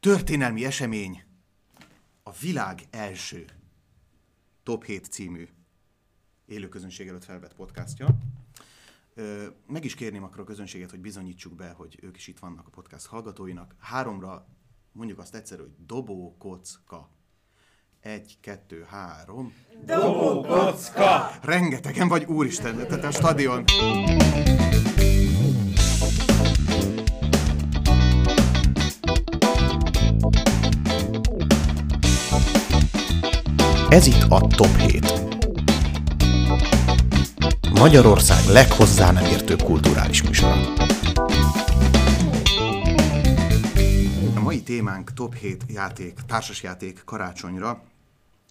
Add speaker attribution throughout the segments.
Speaker 1: Történelmi esemény a világ első Top 7 című élőközönség előtt felvett podcastja. Meg is kérném akkor a közönséget, hogy bizonyítsuk be, hogy ők is itt vannak a podcast hallgatóinak. Háromra mondjuk azt egyszerű, hogy dobó, kocka. Egy, kettő, három.
Speaker 2: Dobókocka!
Speaker 1: Rengetegen vagy, úristen, tehát a stadion. Ez itt a Top 7. Magyarország leghozzá nem értőbb kulturális műsora. A mai témánk Top 7 játék, társasjáték karácsonyra,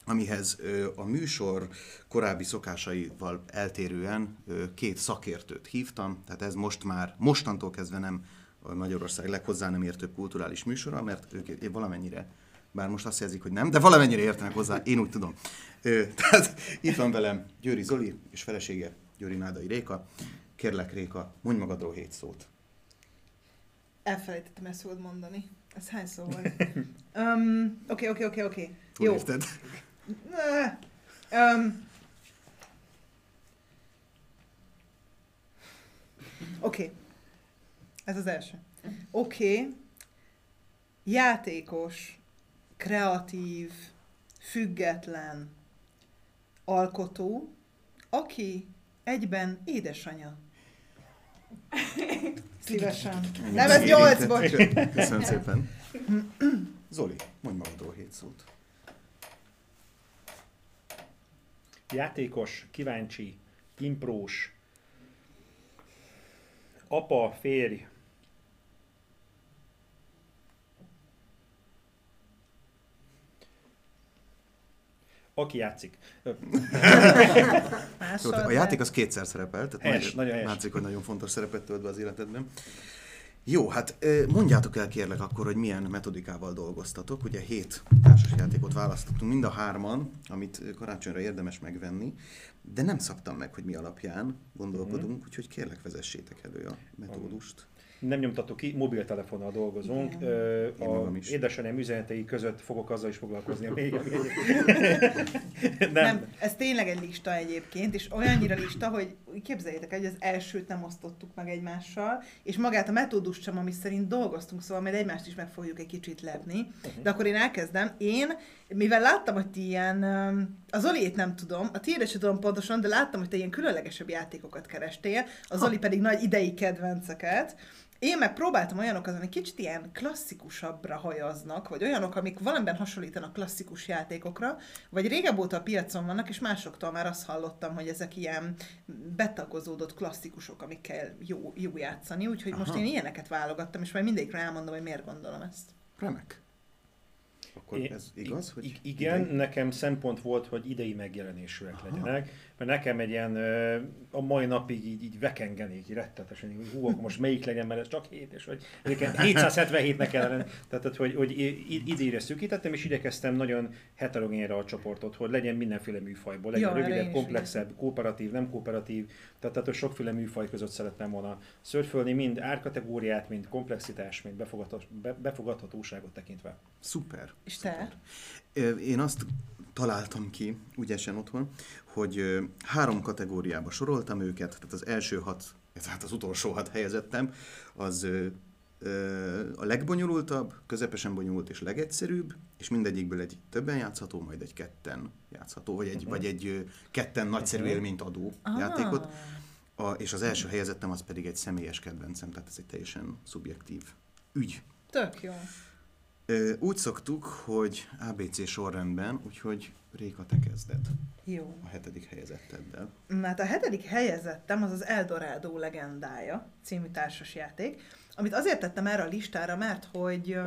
Speaker 1: amihez a műsor korábbi szokásaival eltérően két szakértőt hívtam, tehát ez most már, mostantól kezdve nem Magyarország leghozzá nem értőbb kulturális műsora, mert ők valamennyire, bár most azt jelzik, hogy nem, de valamennyire értenek hozzá, én úgy tudom. Ö, tehát itt van velem Győri Zoli és felesége Győri Nádai Réka. Kérlek Réka, mondj magadról hét szót.
Speaker 3: Elfelejtettem ezt szót mondani. Ez hány szó volt? Oké, oké, oké, oké. Jó.
Speaker 1: Túlélted?
Speaker 3: Um, Oké. Ez az első. Oké. Játékos, kreatív, független, alkotó, aki egyben édesanyja. Szívesen. Nem, ez nyolc, bocs.
Speaker 1: Köszönöm szépen. Zoli, mondj magadról hét szót.
Speaker 2: Játékos, kíváncsi, imprós, apa, férj, aki játszik.
Speaker 1: Jó, a játék az kétszer szerepel, tehát
Speaker 2: Helyes,
Speaker 1: nagyon,
Speaker 2: helyes.
Speaker 1: látszik, hogy nagyon fontos szerepet tölt be az életedben. Jó, hát mondjátok el kérlek akkor, hogy milyen metodikával dolgoztatok. Ugye hét társasjátékot választottunk, mind a hárman, amit karácsonyra érdemes megvenni, de nem szabtam meg, hogy mi alapján gondolkodunk,
Speaker 2: Mhm.
Speaker 1: úgyhogy kérlek vezessétek elő a metódust.
Speaker 2: Nem nyomtatok ki, mobiltelefonnal dolgozunk.
Speaker 3: Igen.
Speaker 2: A édesanyám üzenetei között fogok azzal is foglalkozni, ami még...
Speaker 3: Nem.
Speaker 2: nem.
Speaker 3: ez tényleg egy lista egyébként, és olyannyira lista, hogy képzeljétek el, hogy az elsőt nem osztottuk meg egymással, és magát a metódust sem, ami szerint dolgoztunk, szóval majd egymást is meg fogjuk egy kicsit lepni. De akkor én elkezdem. Én, mivel láttam, hogy ti ilyen, az Zoliét nem tudom, a tiédet sem tudom pontosan, de láttam, hogy te ilyen különlegesebb játékokat kerestél, a Zoli pedig nagy idei kedvenceket. Én meg próbáltam olyanokat, amik kicsit ilyen klasszikusabbra hajaznak, vagy olyanok, amik valamiben hasonlítanak klasszikus játékokra, vagy régebb óta a piacon vannak, és másoktól már azt hallottam, hogy ezek ilyen betagozódott klasszikusok, amikkel jó, jó játszani, úgyhogy Aha. most én ilyeneket válogattam, és majd mindegyikre elmondom, hogy miért gondolom ezt.
Speaker 1: Remek. Akkor
Speaker 2: É-
Speaker 1: ez igaz, hogy...
Speaker 2: Igen,
Speaker 1: idei?
Speaker 2: nekem szempont volt, hogy idei megjelenésűek
Speaker 1: Aha.
Speaker 2: legyenek, mert nekem egy ilyen, a mai napig így, így vekengenék, így rettetesen, hogy hú, akkor most melyik legyen, mert ez csak 7, és hogy egyébként 777-nek kellene, tehát hogy, hogy idére szűkítettem, és igyekeztem nagyon heterogénre a csoportot, hogy legyen mindenféle műfajból, legyen
Speaker 3: Ja,
Speaker 2: rövidebb,
Speaker 3: is
Speaker 2: komplexebb, kooperatív, nem kooperatív, tehát, tehát hogy sokféle műfaj között szerettem volna szörfölni, mind árkategóriát, mind komplexitás, mind befogadhat- be- befogadhatóságot tekintve.
Speaker 1: Szuper.
Speaker 3: És te?
Speaker 1: Én azt találtam ki, ügyesen otthon, hogy három kategóriába soroltam őket, tehát az első hat, tehát az utolsó hat helyezettem, az a legbonyolultabb, közepesen bonyolult és legegyszerűbb, és mindegyikből egy többen játszható, majd egy ketten játszható, vagy egy, vagy egy ketten nagyszerű
Speaker 2: Mhm.
Speaker 1: élményt adó
Speaker 3: Ah.
Speaker 1: játékot. A, és az első helyezettem az pedig egy személyes kedvencem, tehát ez egy teljesen szubjektív ügy.
Speaker 3: Tök jó.
Speaker 1: Ö, úgy szoktuk, hogy ABC sorrendben, úgyhogy Réka, te kezded
Speaker 3: Jó.
Speaker 1: a hetedik helyezetteddel.
Speaker 3: Mert a hetedik helyezettem az az Eldorado legendája című társasjáték, amit azért tettem erre a listára, mert hogy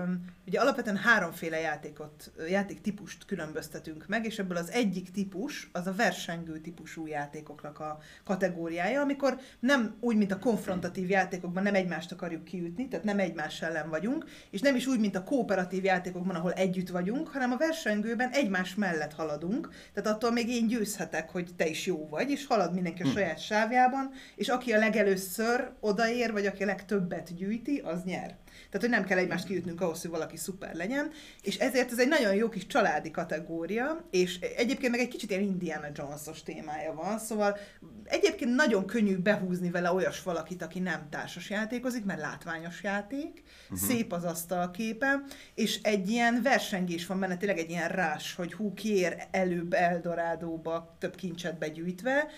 Speaker 3: ugye alapvetően háromféle játékot, játéktípust különböztetünk meg, és ebből az egyik típus az a versengő típusú játékoknak a kategóriája, amikor nem úgy, mint a konfrontatív játékokban nem egymást akarjuk kiütni, tehát nem egymás ellen vagyunk, és nem is úgy, mint a kooperatív játékokban, ahol együtt vagyunk, hanem a versengőben egymás mellett haladunk, tehát attól még én győzhetek, hogy te is jó vagy, és halad mindenki a saját sávjában, és aki a legelőször odaér, vagy aki a legtöbbet gyűjt, gyűjti, az nyer. Tehát, hogy nem kell egymást kiütnünk ahhoz, hogy valaki szuper legyen, és ezért ez egy nagyon jó kis családi kategória, és egyébként meg egy kicsit ilyen Indiana Jones-os témája van, szóval egyébként nagyon könnyű behúzni vele olyas valakit, aki nem társas játékozik, mert látványos játék, uh-huh. szép az asztal képe, és egy ilyen versengés van benne, tényleg egy ilyen rás, hogy hú, kiér előbb Eldorádóba több kincset begyűjtve,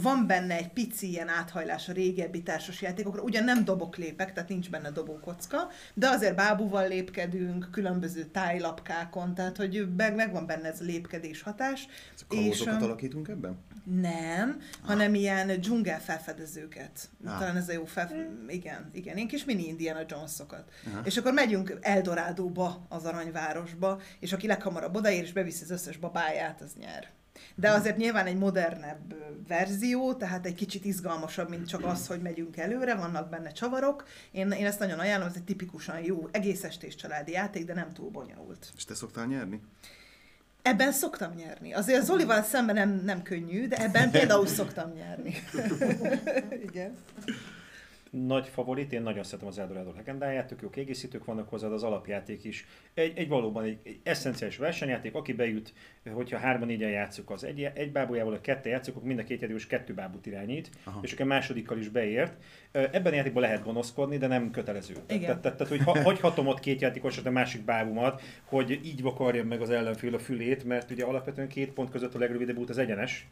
Speaker 3: van benne egy pici ilyen áthajlás a régebbi társas játékokra, ugyan nem dobok lépek, tehát nincs benne dobókocka, de azért bábúval lépkedünk, különböző tájlapkákon, tehát hogy meg, megvan benne ez a lépkedés hatás.
Speaker 1: És alakítunk ebben?
Speaker 3: Nem, ah. hanem ilyen dzsungel felfedezőket. Ah. Talán ez a jó fel... Igen, igen, én kis mini Indiana Jones-okat. Ah. És akkor megyünk Eldorádóba, az aranyvárosba, és aki leghamarabb odaér és beviszi az összes babáját, az nyer. De azért nyilván egy modernebb verzió, tehát egy kicsit izgalmasabb, mint csak az, hogy megyünk előre, vannak benne csavarok. Én, én ezt nagyon ajánlom, ez egy tipikusan jó, egész estés családi játék, de nem túl bonyolult.
Speaker 1: És te szoktál nyerni?
Speaker 3: Ebben szoktam nyerni. Azért Zolival szemben nem, nem könnyű, de ebben például szoktam nyerni. Igen
Speaker 2: nagy favorit, én nagyon szeretem az Eldorado legendáját, tök jó kiegészítők vannak hozzá, az alapjáték is. Egy, egy valóban egy, egy eszenciális versenyjáték, aki bejut, hogyha hárman négyen játszuk az egy, egy bábújával, a kettő játszuk, akkor mind a két játékos kettő bábút irányít, Aha. és akkor a másodikkal is beért. Ebben a játékban lehet gonoszkodni, de nem kötelező. Tehát, tehát, hogy ha, hagyhatom ott két játékosat a másik bábumat, hogy így vakarjam meg az ellenfél a fülét, mert ugye alapvetően két pont között a legrövidebb út az egyenes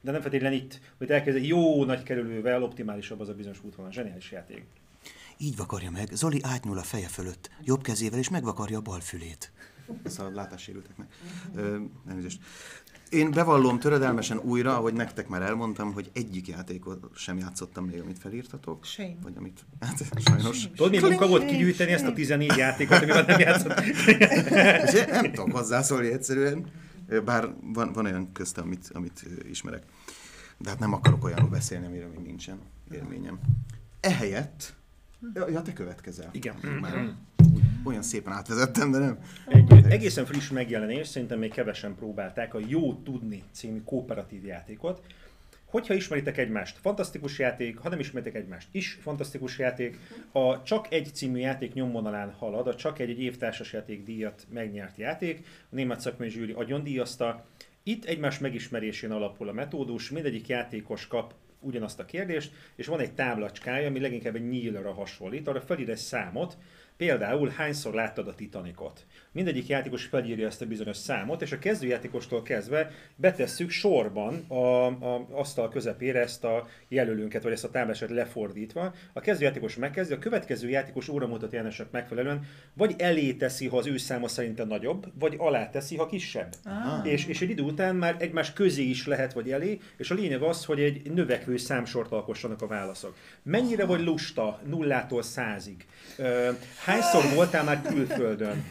Speaker 2: de nem feltétlenül itt, hogy elkezd jó nagy kerülővel optimálisabb az a bizonyos útvonal. Zseniális játék.
Speaker 4: Így vakarja meg. Zoli átnyúl a feje fölött, jobb kezével, és megvakarja a bal fülét.
Speaker 1: Ez a látássérülteknek. Elnézést. Én bevallom töredelmesen újra, ahogy nektek már elmondtam, hogy egyik játékot sem játszottam még, amit felírtatok.
Speaker 3: Shame.
Speaker 1: Vagy amit, hát sajnos.
Speaker 2: Tudod, mi munka volt kigyűjteni ezt a 14 játékot, amivel nem játszott?
Speaker 1: nem tudok hozzászólni egyszerűen. Bár van, van olyan köztem, amit, amit ismerek. De hát nem akarok olyanról beszélni, amiről még nincsen élményem. Ehelyett, ja, te következel.
Speaker 2: Igen.
Speaker 1: Már olyan szépen átvezettem, de nem.
Speaker 2: Egy egészen friss megjelenés, szerintem még kevesen próbálták, a Jó Tudni című kooperatív játékot, Hogyha ismeritek egymást, fantasztikus játék, ha nem ismeritek egymást, is fantasztikus játék. A Csak egy című játék nyomvonalán halad, a Csak egy, egy évtársas játék díjat megnyert játék, a német szakmai zsűri agyon díjazta. Itt egymás megismerésén alapul a metódus, mindegyik játékos kap ugyanazt a kérdést, és van egy táblacskája, ami leginkább egy nyílra hasonlít, arra felír egy számot, Például hányszor láttad a Titanicot? Mindegyik játékos felírja ezt a bizonyos számot, és a kezdőjátékostól kezdve betesszük sorban a, a asztal közepére ezt a jelölőnket, vagy ezt a táblását lefordítva. A kezdőjátékos megkezdi, a következő játékos óramutató jelenések megfelelően vagy elé teszi, ha az ő száma szerinte nagyobb, vagy alá teszi, ha kisebb. Ah. És, és egy idő után már egymás közé is lehet, vagy elé, és a lényeg az, hogy egy növekvő számsort alkossanak a válaszok. Mennyire vagy lusta nullától százig? hányszor voltál már külföldön?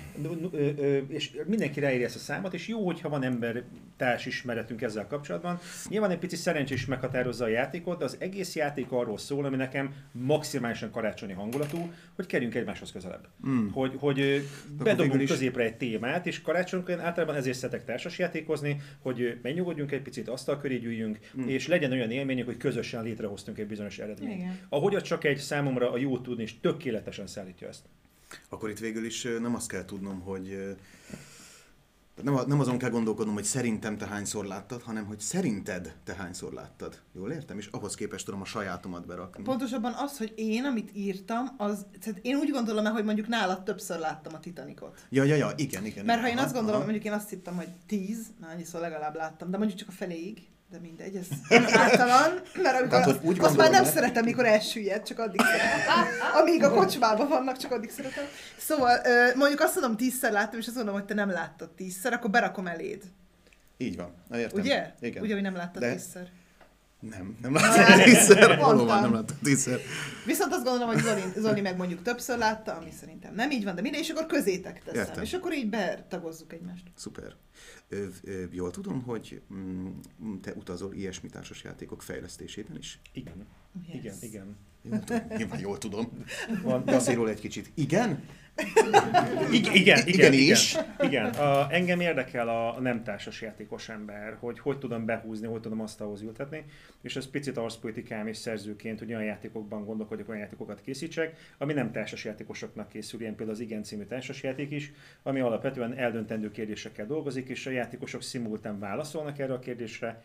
Speaker 2: És mindenki ráírja ezt a számot, és jó, hogyha van ember társismeretünk ezzel kapcsolatban. Nyilván egy pici szerencsés meghatározza a játékot, de az egész játék arról szól, ami nekem maximálisan karácsonyi hangulatú, hogy kerüljünk egymáshoz közelebb. Mm. Hogy, hogy bedobunk is... középre egy témát, és karácsonykor általában ezért szeretek társas játékozni, hogy megnyugodjunk egy picit, asztal köré gyűjjünk, mm. és legyen olyan élményünk, hogy közösen létrehoztunk egy bizonyos eredményt. Ahogy az csak egy számomra a jó tudni, és tökéletesen szállítja ezt.
Speaker 1: Akkor itt végül is nem azt kell tudnom, hogy nem, nem azon kell gondolkodnom, hogy szerintem te hányszor láttad, hanem hogy szerinted te hányszor láttad. Jól értem? És ahhoz képest tudom a sajátomat berakni.
Speaker 3: Pontosabban az, hogy én, amit írtam, az, tehát én úgy gondolom el, hogy mondjuk nálad többször láttam a Titanicot.
Speaker 1: Ja, ja, ja, igen, igen.
Speaker 3: Mert ha én aha, azt gondolom, aha. mondjuk én azt hittem, hogy tíz, na annyiszor legalább láttam, de mondjuk csak a feléig de mindegy, ez általan, mert amikor Tehát, azt, úgy azt már nem szeretem, mikor elsüllyed, csak addig szeretem. Amíg a kocsmában vannak, csak addig szeretem. Szóval mondjuk azt mondom, tízszer láttam, és azt mondom, hogy te nem láttad tízszer, akkor berakom eléd.
Speaker 1: Így van. Értem.
Speaker 3: Ugye? Igen. Ugye, hogy nem láttad de... tízszer.
Speaker 1: Nem, nem láttam tízszer, valóban nem láttam tízszer.
Speaker 3: Viszont azt gondolom, hogy Zoli, Zoli meg mondjuk többször látta, ami szerintem nem így van, de minden, és akkor közétek teszem. Értem. És akkor így betagozzuk egymást.
Speaker 1: Szuper. Ö, ö, jól tudom, hogy mm, te utazol ilyesmi társasjátékok fejlesztésében is?
Speaker 2: Igen.
Speaker 3: Yes.
Speaker 2: Igen, igen.
Speaker 1: Jól tudom, nyilván jól tudom.
Speaker 2: Van,
Speaker 1: Beszélj egy kicsit. Igen?
Speaker 2: igen, igen, igen,
Speaker 1: Igen is.
Speaker 2: igen. A, engem érdekel a, a nem társas játékos ember, hogy hogy tudom behúzni, hogy tudom azt ahhoz ültetni, és ez picit arszpolitikám és szerzőként, hogy olyan játékokban gondolkodjak, olyan játékokat készítsek, ami nem társas játékosoknak készül, ilyen például az Igen című társas játék is, ami alapvetően eldöntendő kérdésekkel dolgozik, és a játékosok szimultán válaszolnak erre a kérdésre.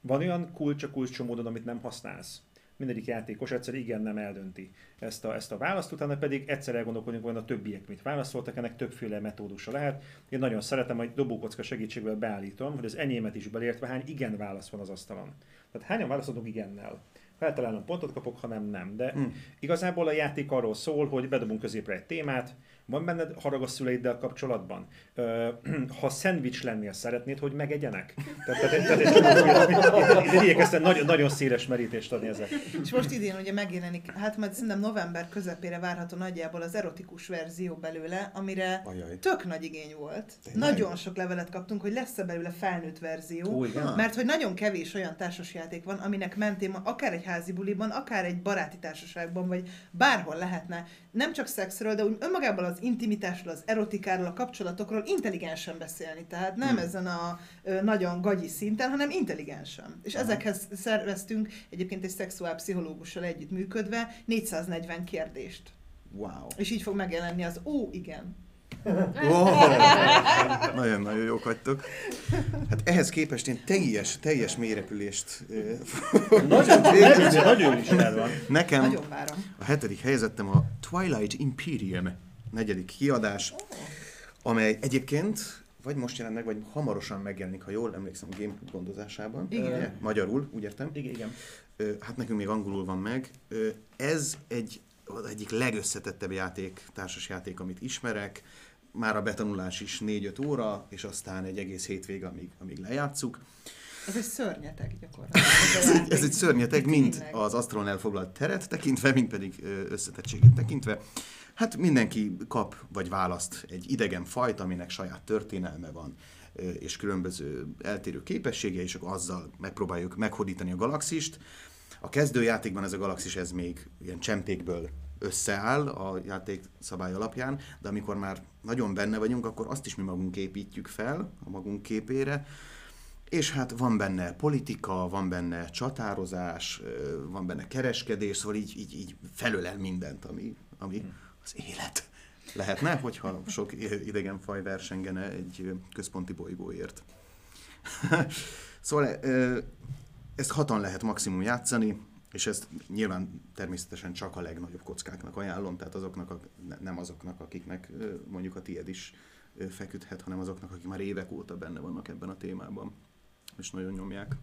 Speaker 2: Van olyan kulcs a kulcsó módon, amit nem használsz? Mindegyik játékos egyszer igen nem eldönti ezt a, ezt a választ, utána pedig egyszer elgondolkodunk, hogy a többiek mit válaszoltak, ennek többféle metódusa lehet. Én nagyon szeretem, hogy dobókocka segítségével beállítom, hogy az enyémet is belértve hány igen válasz van az asztalon. Tehát hányan válaszolunk igennel? Ha eltalálom pontot kapok, ha nem, nem. De
Speaker 1: Hmm.
Speaker 2: igazából a játék arról szól, hogy bedobunk középre egy témát, van benned harag a szüleiddel kapcsolatban? Ö, ha szendvics lennél, szeretnéd, hogy megegyenek? Tehát, tehát, tehát igyekeztem nagyon, nagyon széles merítést adni ezek.
Speaker 3: És most idén ugye megjelenik, hát majd szerintem november közepére várható nagyjából az erotikus verzió belőle, amire
Speaker 1: Ajaj.
Speaker 3: tök nagy igény volt.
Speaker 1: Tényleg?
Speaker 3: Nagyon sok levelet kaptunk, hogy lesz-e belőle felnőtt verzió.
Speaker 2: Ó, igen.
Speaker 3: Mert hogy nagyon kevés olyan társasjáték van, aminek mentén ma akár egy házi buliban, akár egy baráti társaságban, vagy bárhol lehetne nem csak szexről, de úgy önmagában az intimitásról, az erotikáról, a kapcsolatokról intelligensen beszélni. Tehát nem
Speaker 1: Hmm.
Speaker 3: ezen a nagyon gagyi szinten, hanem intelligensen. És
Speaker 1: Aha.
Speaker 3: ezekhez szerveztünk egyébként egy szexuálpszichológussal együtt működve 440 kérdést.
Speaker 1: Wow.
Speaker 3: És így fog megjelenni az ó, igen.
Speaker 1: Nagyon-nagyon jók vagytok. Hát ehhez képest én teljes, teljes mélyrepülést
Speaker 2: Nagyon, nagyon, nagyon is el van.
Speaker 1: Nekem
Speaker 3: Nagyon várom.
Speaker 1: a hetedik helyezettem a Twilight Imperium negyedik kiadás, amely egyébként vagy most jelent meg, vagy hamarosan megjelenik, ha jól emlékszem a Game gondozásában.
Speaker 3: Igen.
Speaker 1: Ugye? Magyarul, úgy értem.
Speaker 2: Igen, igen.
Speaker 1: Hát nekünk még angolul van meg. Ez egy az egyik legösszetettebb játék, társas játék, amit ismerek. Már a betanulás is 4-5 óra, és aztán egy egész hétvége, amíg, amíg lejátszuk.
Speaker 3: Ez egy szörnyeteg gyakorlatilag.
Speaker 1: Ez egy, ez egy szörnyeteg, mind az asztalon elfoglalt teret tekintve, mind pedig összetettségét tekintve. Hát mindenki kap vagy választ egy idegen fajt, aminek saját történelme van, és különböző eltérő képessége, és akkor azzal megpróbáljuk meghódítani a galaxist. A kezdőjátékban ez a galaxis ez még ilyen csemtékből összeáll a játék szabály alapján, de amikor már nagyon benne vagyunk, akkor azt is mi magunk építjük fel a magunk képére, és hát van benne politika, van benne csatározás, van benne kereskedés, szóval így, így, így felölel mindent, ami, ami az élet lehetne, hogyha sok idegen faj versengene egy központi bolygóért. szóval ezt hatan lehet maximum játszani, és ezt nyilván természetesen csak a legnagyobb kockáknak ajánlom, tehát azoknak, a, ne- nem azoknak, akiknek mondjuk a tied is feküdhet, hanem azoknak, akik már évek óta benne vannak ebben a témában, és nagyon nyomják.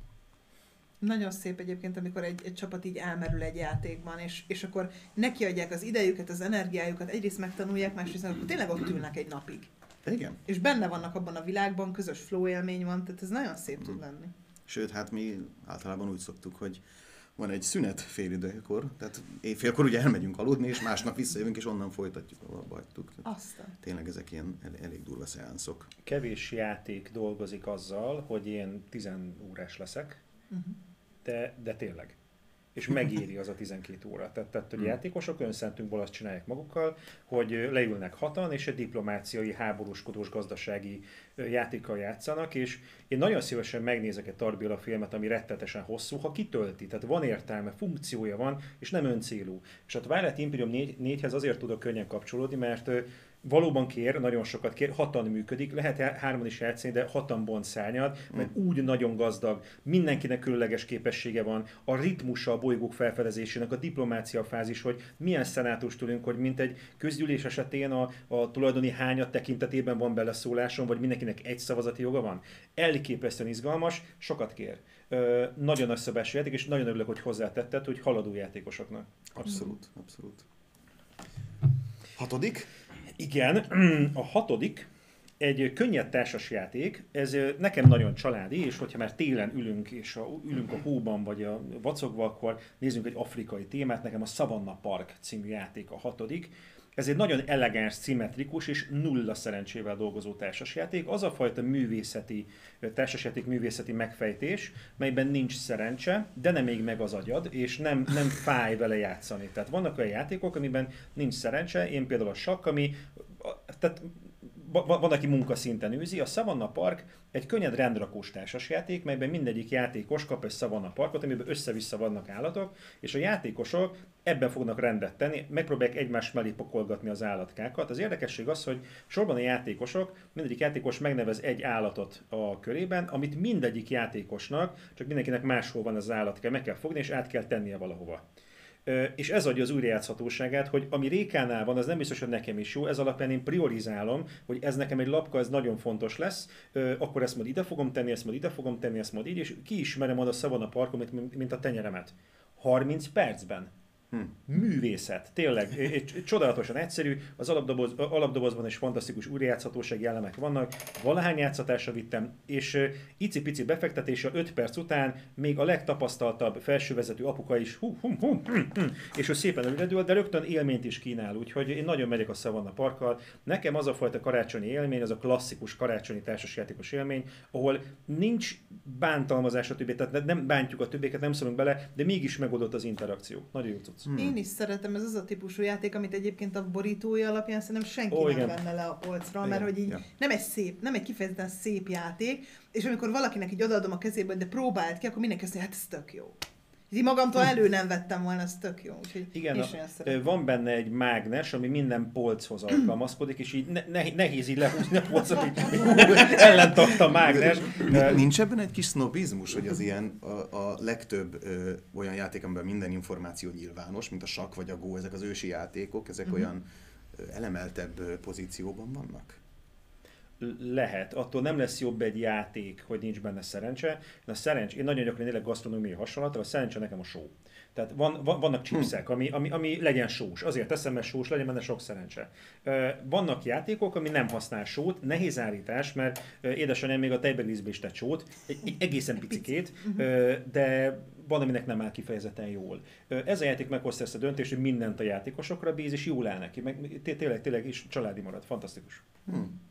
Speaker 3: Nagyon szép egyébként, amikor egy, egy csapat így elmerül egy játékban, és, és akkor nekiadják az idejüket, az energiájukat, egyrészt megtanulják, másrészt akkor tényleg ott ülnek egy napig.
Speaker 1: Igen.
Speaker 3: És benne vannak abban a világban, közös flow élmény van, tehát ez nagyon szép tud lenni.
Speaker 1: Sőt, hát mi általában úgy szoktuk, hogy van egy szünet fél időkor, tehát éjfélkor ugye elmegyünk aludni, és másnap visszajövünk, és onnan folytatjuk, ahol abba hagytuk.
Speaker 3: Aztán.
Speaker 1: Tényleg ezek ilyen el- elég durva szeánszok.
Speaker 2: Kevés játék dolgozik azzal, hogy én 10 órás leszek,
Speaker 3: Uh-huh.
Speaker 2: De, de tényleg. És megéri az a 12 óra. Tehát, tehát hogy
Speaker 1: Hmm.
Speaker 2: játékosok önszentünkból azt csinálják magukkal, hogy leülnek hatan, és egy diplomáciai, háborúskodós, gazdasági játékkal játszanak, és én nagyon szívesen megnézek egy Tarbilla filmet, ami rettetesen hosszú, ha kitölti, tehát van értelme, funkciója van, és nem öncélú. És a Twilight Imperium 4, 4-hez azért tudok könnyen kapcsolódni, mert valóban kér, nagyon sokat kér, hatan működik, lehet há- hárman is játszani, de hatan bont szárnyad, mert úgy nagyon gazdag, mindenkinek különleges képessége van, a ritmusa a bolygók felfedezésének, a diplomácia fázis, hogy milyen szenátus tudunk, hogy mint egy közgyűlés esetén a, a tulajdoni hányat tekintetében van beleszóláson, vagy mindenkinek egy szavazati joga van. Elképesztően izgalmas, sokat kér. Ö, nagyon nagy szabású játék, és nagyon örülök, hogy hozzátetted, hogy haladó játékosoknak.
Speaker 1: Abszolút, abszolút. Hatodik?
Speaker 2: Igen, a hatodik egy könnyed társas játék, ez nekem nagyon családi, és hogyha már télen ülünk, és a, ülünk a hóban, vagy a vacogva, akkor nézzünk egy afrikai témát, nekem a Savannah Park című játék a hatodik. Ez egy nagyon elegáns, szimmetrikus és nulla szerencsével dolgozó társasjáték. Az a fajta művészeti, társasjáték művészeti megfejtés, melyben nincs szerencse, de nem még meg az agyad, és nem, nem fáj vele játszani. Tehát vannak olyan játékok, amiben nincs szerencse, én például a sakk, ami tehát van, aki munkaszinten űzi. A Savannah Park egy könnyed rendrakós társasjáték, melyben mindegyik játékos kap egy Savannah Parkot, amiben össze-vissza vannak állatok, és a játékosok ebben fognak rendet tenni, megpróbálják egymás mellé pakolgatni az állatkákat. Az érdekesség az, hogy sorban a játékosok, mindegyik játékos megnevez egy állatot a körében, amit mindegyik játékosnak, csak mindenkinek máshol van az állat, kell meg kell fogni, és át kell tennie valahova és ez adja az újrajátszhatóságát, hogy ami Rékánál van, az nem biztos, hogy nekem is jó, ez alapján én priorizálom, hogy ez nekem egy lapka, ez nagyon fontos lesz, akkor ezt majd ide fogom tenni, ezt majd ide fogom tenni, ezt majd így, és kiismerem oda a Parkot, mint, mint a tenyeremet. 30 percben Hm. Művészet, tényleg, csodálatosan egyszerű, az alapdoboz, alapdobozban is fantasztikus újrajátszhatósági elemek vannak, valahány játszatásra vittem, és icipici befektetése 5 perc után még a legtapasztaltabb felsővezető apuka is hú, hú, hú, hú, hú, és ő szépen előredül, de rögtön élményt is kínál, úgyhogy én nagyon megyek a Savannah Parkkal. Nekem az a fajta karácsonyi élmény, az a klasszikus karácsonyi társasjátékos élmény, ahol nincs bántalmazás a többé, tehát nem bántjuk a többieket, nem szólunk bele, de mégis megoldott az interakció. Nagyon jó
Speaker 3: Hmm. Én is szeretem, ez az a típusú játék, amit egyébként a borítója alapján szerintem senki oh, nem igen. venne le a polcra, igen. mert hogy így ja. nem egy szép, nem egy kifejezetten szép játék, és amikor valakinek így odaadom a kezébe, de próbált ki, akkor mindenki azt mondja, hát ez tök jó. Így magamtól elő nem vettem volna, ez tök jó. Úgyhogy
Speaker 2: Igen, a, van benne egy mágnes, ami minden polchoz alkalmazkodik, és így ne, ne, nehéz így lehúzni a polcot, hogy ellentart a mágnes.
Speaker 1: Nincs ebben egy kis sznobizmus, hogy az ilyen a, a legtöbb ö, olyan játék, amiben minden információ nyilvános, mint a sak vagy a gó, ezek az ősi játékok, ezek uh-huh. olyan elemeltebb pozícióban vannak?
Speaker 2: Lehet, attól nem lesz jobb egy játék, hogy nincs benne szerencse. Én a szerencs, én nagyon gyakran élek gasztronómiai hasonlatra, a szerencse nekem a só. Tehát van, van, vannak chipsek, ami, ami, ami legyen sós. Azért teszem, mert sós legyen benne sok szerencse. Vannak játékok, ami nem használ sót, nehéz állítás, mert édesanyám még a tejbeglízbe is tett sót, egy, egy egészen picikét, de van, aminek nem áll kifejezetten jól. Ez a játék meghozta ezt a döntést, hogy mindent a játékosokra bíz, és jól áll neki. Meg tényleg, tényleg is családi marad. Fantasztikus. Hmm.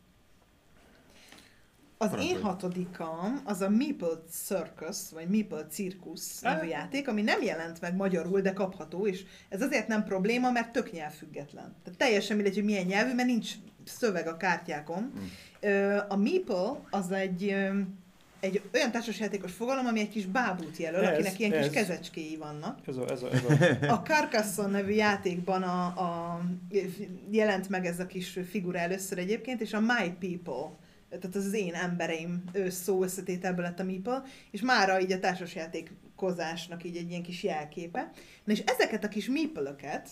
Speaker 3: Az Parancsolj. én hatodikam az a Meeple Circus, vagy Meeple Circus nevű ah. játék, ami nem jelent meg magyarul, de kapható, és ez azért nem probléma, mert tök nyelvfüggetlen. Tehát teljesen mindegy, hogy milyen nyelvű, mert nincs szöveg a kártyákon. Mm. A Meeple az egy egy olyan társasjátékos fogalom, ami egy kis bábút jelöl, ez, akinek ilyen ez. kis kezecskéi vannak.
Speaker 2: Ez a, ez a, ez a.
Speaker 3: a Carcassonne nevű játékban a, a, jelent meg ez a kis figura először egyébként, és a My People tehát az, az én embereim szó összetételből lett a MIPA, és mára így a társasjátékozásnak így egy ilyen kis jelképe. Na és ezeket a kis mipölöket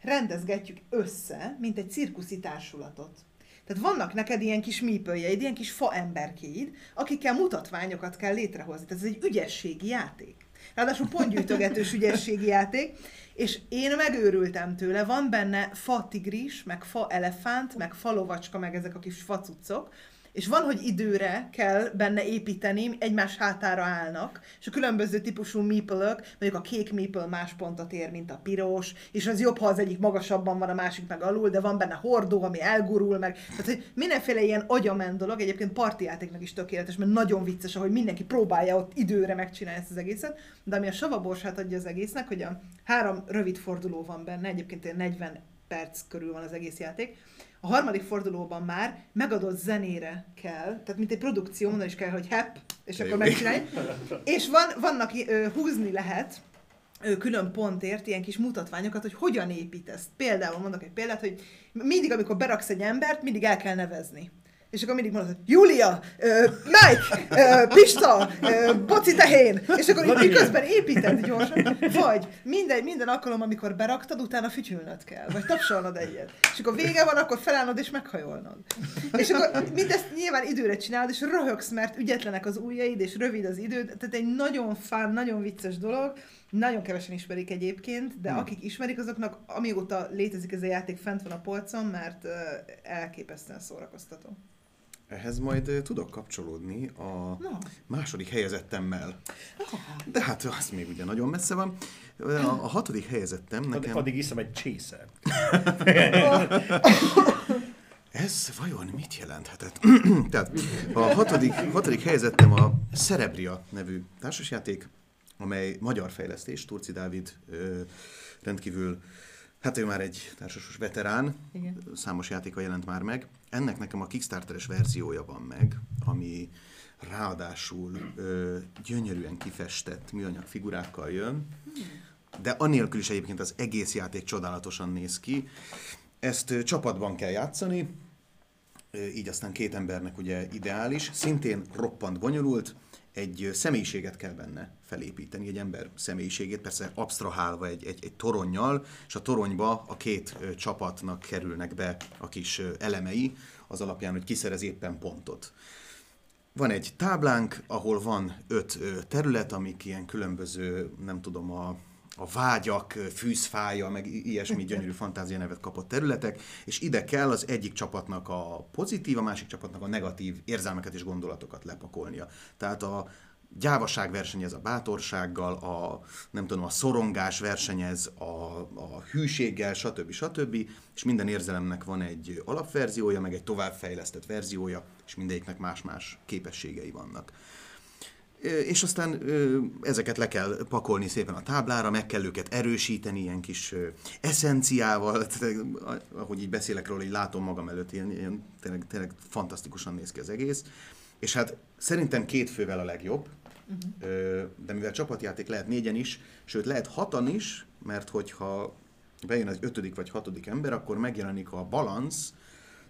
Speaker 3: rendezgetjük össze, mint egy cirkuszi társulatot. Tehát vannak neked ilyen kis mípöljeid, ilyen kis fa emberkéid, akikkel mutatványokat kell létrehozni. Tehát ez egy ügyességi játék. Ráadásul pontgyűjtögetős ügyességi játék, és én megőrültem tőle. Van benne fa tigris, meg fa elefánt, meg fa lovacska, meg ezek a kis facucok, és van, hogy időre kell benne építeni, egymás hátára állnak, és a különböző típusú meeple mondjuk a kék meeple más pontot ér, mint a piros, és az jobb, ha az egyik magasabban van, a másik meg alul, de van benne hordó, ami elgurul meg. Tehát, hogy mindenféle ilyen agyament dolog, egyébként partijátéknak is tökéletes, mert nagyon vicces, ahogy mindenki próbálja ott időre megcsinálni ezt az egészet, de ami a savaborsát adja az egésznek, hogy a három rövid forduló van benne, egyébként 40 perc körül van az egész játék, a harmadik fordulóban már megadott zenére kell, tehát mint egy produkció, onnan is kell, hogy hepp, és akkor megcsinálj. És van, vannak, húzni lehet, külön pontért ilyen kis mutatványokat, hogy hogyan építesz. Például mondok egy példát, hogy mindig, amikor beraksz egy embert, mindig el kell nevezni és akkor mindig mondod, Júlia, uh, Mike, uh, Pista, uh, Boci tehén, és akkor így miközben építed gyorsan, vagy minden, minden alkalom, amikor beraktad, utána fütyülnöd kell, vagy tapsolnod egyet. És akkor vége van, akkor felállnod és meghajolnod. És akkor mindezt nyilván időre csinálod, és röhögsz, mert ügyetlenek az ujjaid, és rövid az időd, tehát egy nagyon fán, nagyon vicces dolog, nagyon kevesen ismerik egyébként, de hmm. akik ismerik, azoknak amióta létezik ez a játék, fent van a polcon, mert uh, elképesztően szórakoztató.
Speaker 1: Ehhez majd tudok kapcsolódni a
Speaker 3: Na.
Speaker 1: második helyezettemmel. De hát az még ugye nagyon messze van. A, a hatodik helyezettem
Speaker 2: Addig,
Speaker 1: nekem...
Speaker 2: addig iszem egy csészert.
Speaker 1: Ez vajon mit jelenthetett? Tehát a hatodik, hatodik helyezettem a Cerebria nevű társasjáték, amely magyar fejlesztés, Turci Dávid ö, rendkívül, hát ő már egy társasos veterán,
Speaker 3: Igen.
Speaker 1: számos játéka jelent már meg. Ennek nekem a Kickstarteres verziója van meg, ami ráadásul ö, gyönyörűen kifestett műanyag figurákkal jön, de anélkül is egyébként az egész játék csodálatosan néz ki. Ezt ö, csapatban kell játszani, Ö, így aztán két embernek ugye ideális. Szintén roppant bonyolult, egy személyiséget kell benne felépíteni, egy ember személyiségét, persze absztrahálva egy, egy, egy toronnyal, és a toronyba a két csapatnak kerülnek be a kis elemei, az alapján, hogy kiszerez éppen pontot. Van egy táblánk, ahol van öt terület, amik ilyen különböző, nem tudom, a, a vágyak, fűzfája, meg ilyesmi gyönyörű fantázia nevet kapott területek, és ide kell az egyik csapatnak a pozitív, a másik csapatnak a negatív érzelmeket és gondolatokat lepakolnia. Tehát a gyávaság versenyez a bátorsággal, a, nem tudom, a szorongás versenyez a, a hűséggel, stb. stb. És minden érzelemnek van egy alapverziója, meg egy továbbfejlesztett verziója, és mindegyiknek más-más képességei vannak. És aztán ezeket le kell pakolni szépen a táblára, meg kell őket erősíteni ilyen kis eszenciával, a- ahogy így beszélek róla, így látom magam előtt, ilyen, ilyen tényleg, tényleg fantasztikusan néz ki az egész. És hát szerintem két fővel a legjobb, Ö, de mivel csapatjáték lehet négyen is, sőt lehet hatan is, mert hogyha bejön az ötödik vagy hatodik ember, akkor megjelenik a balansz,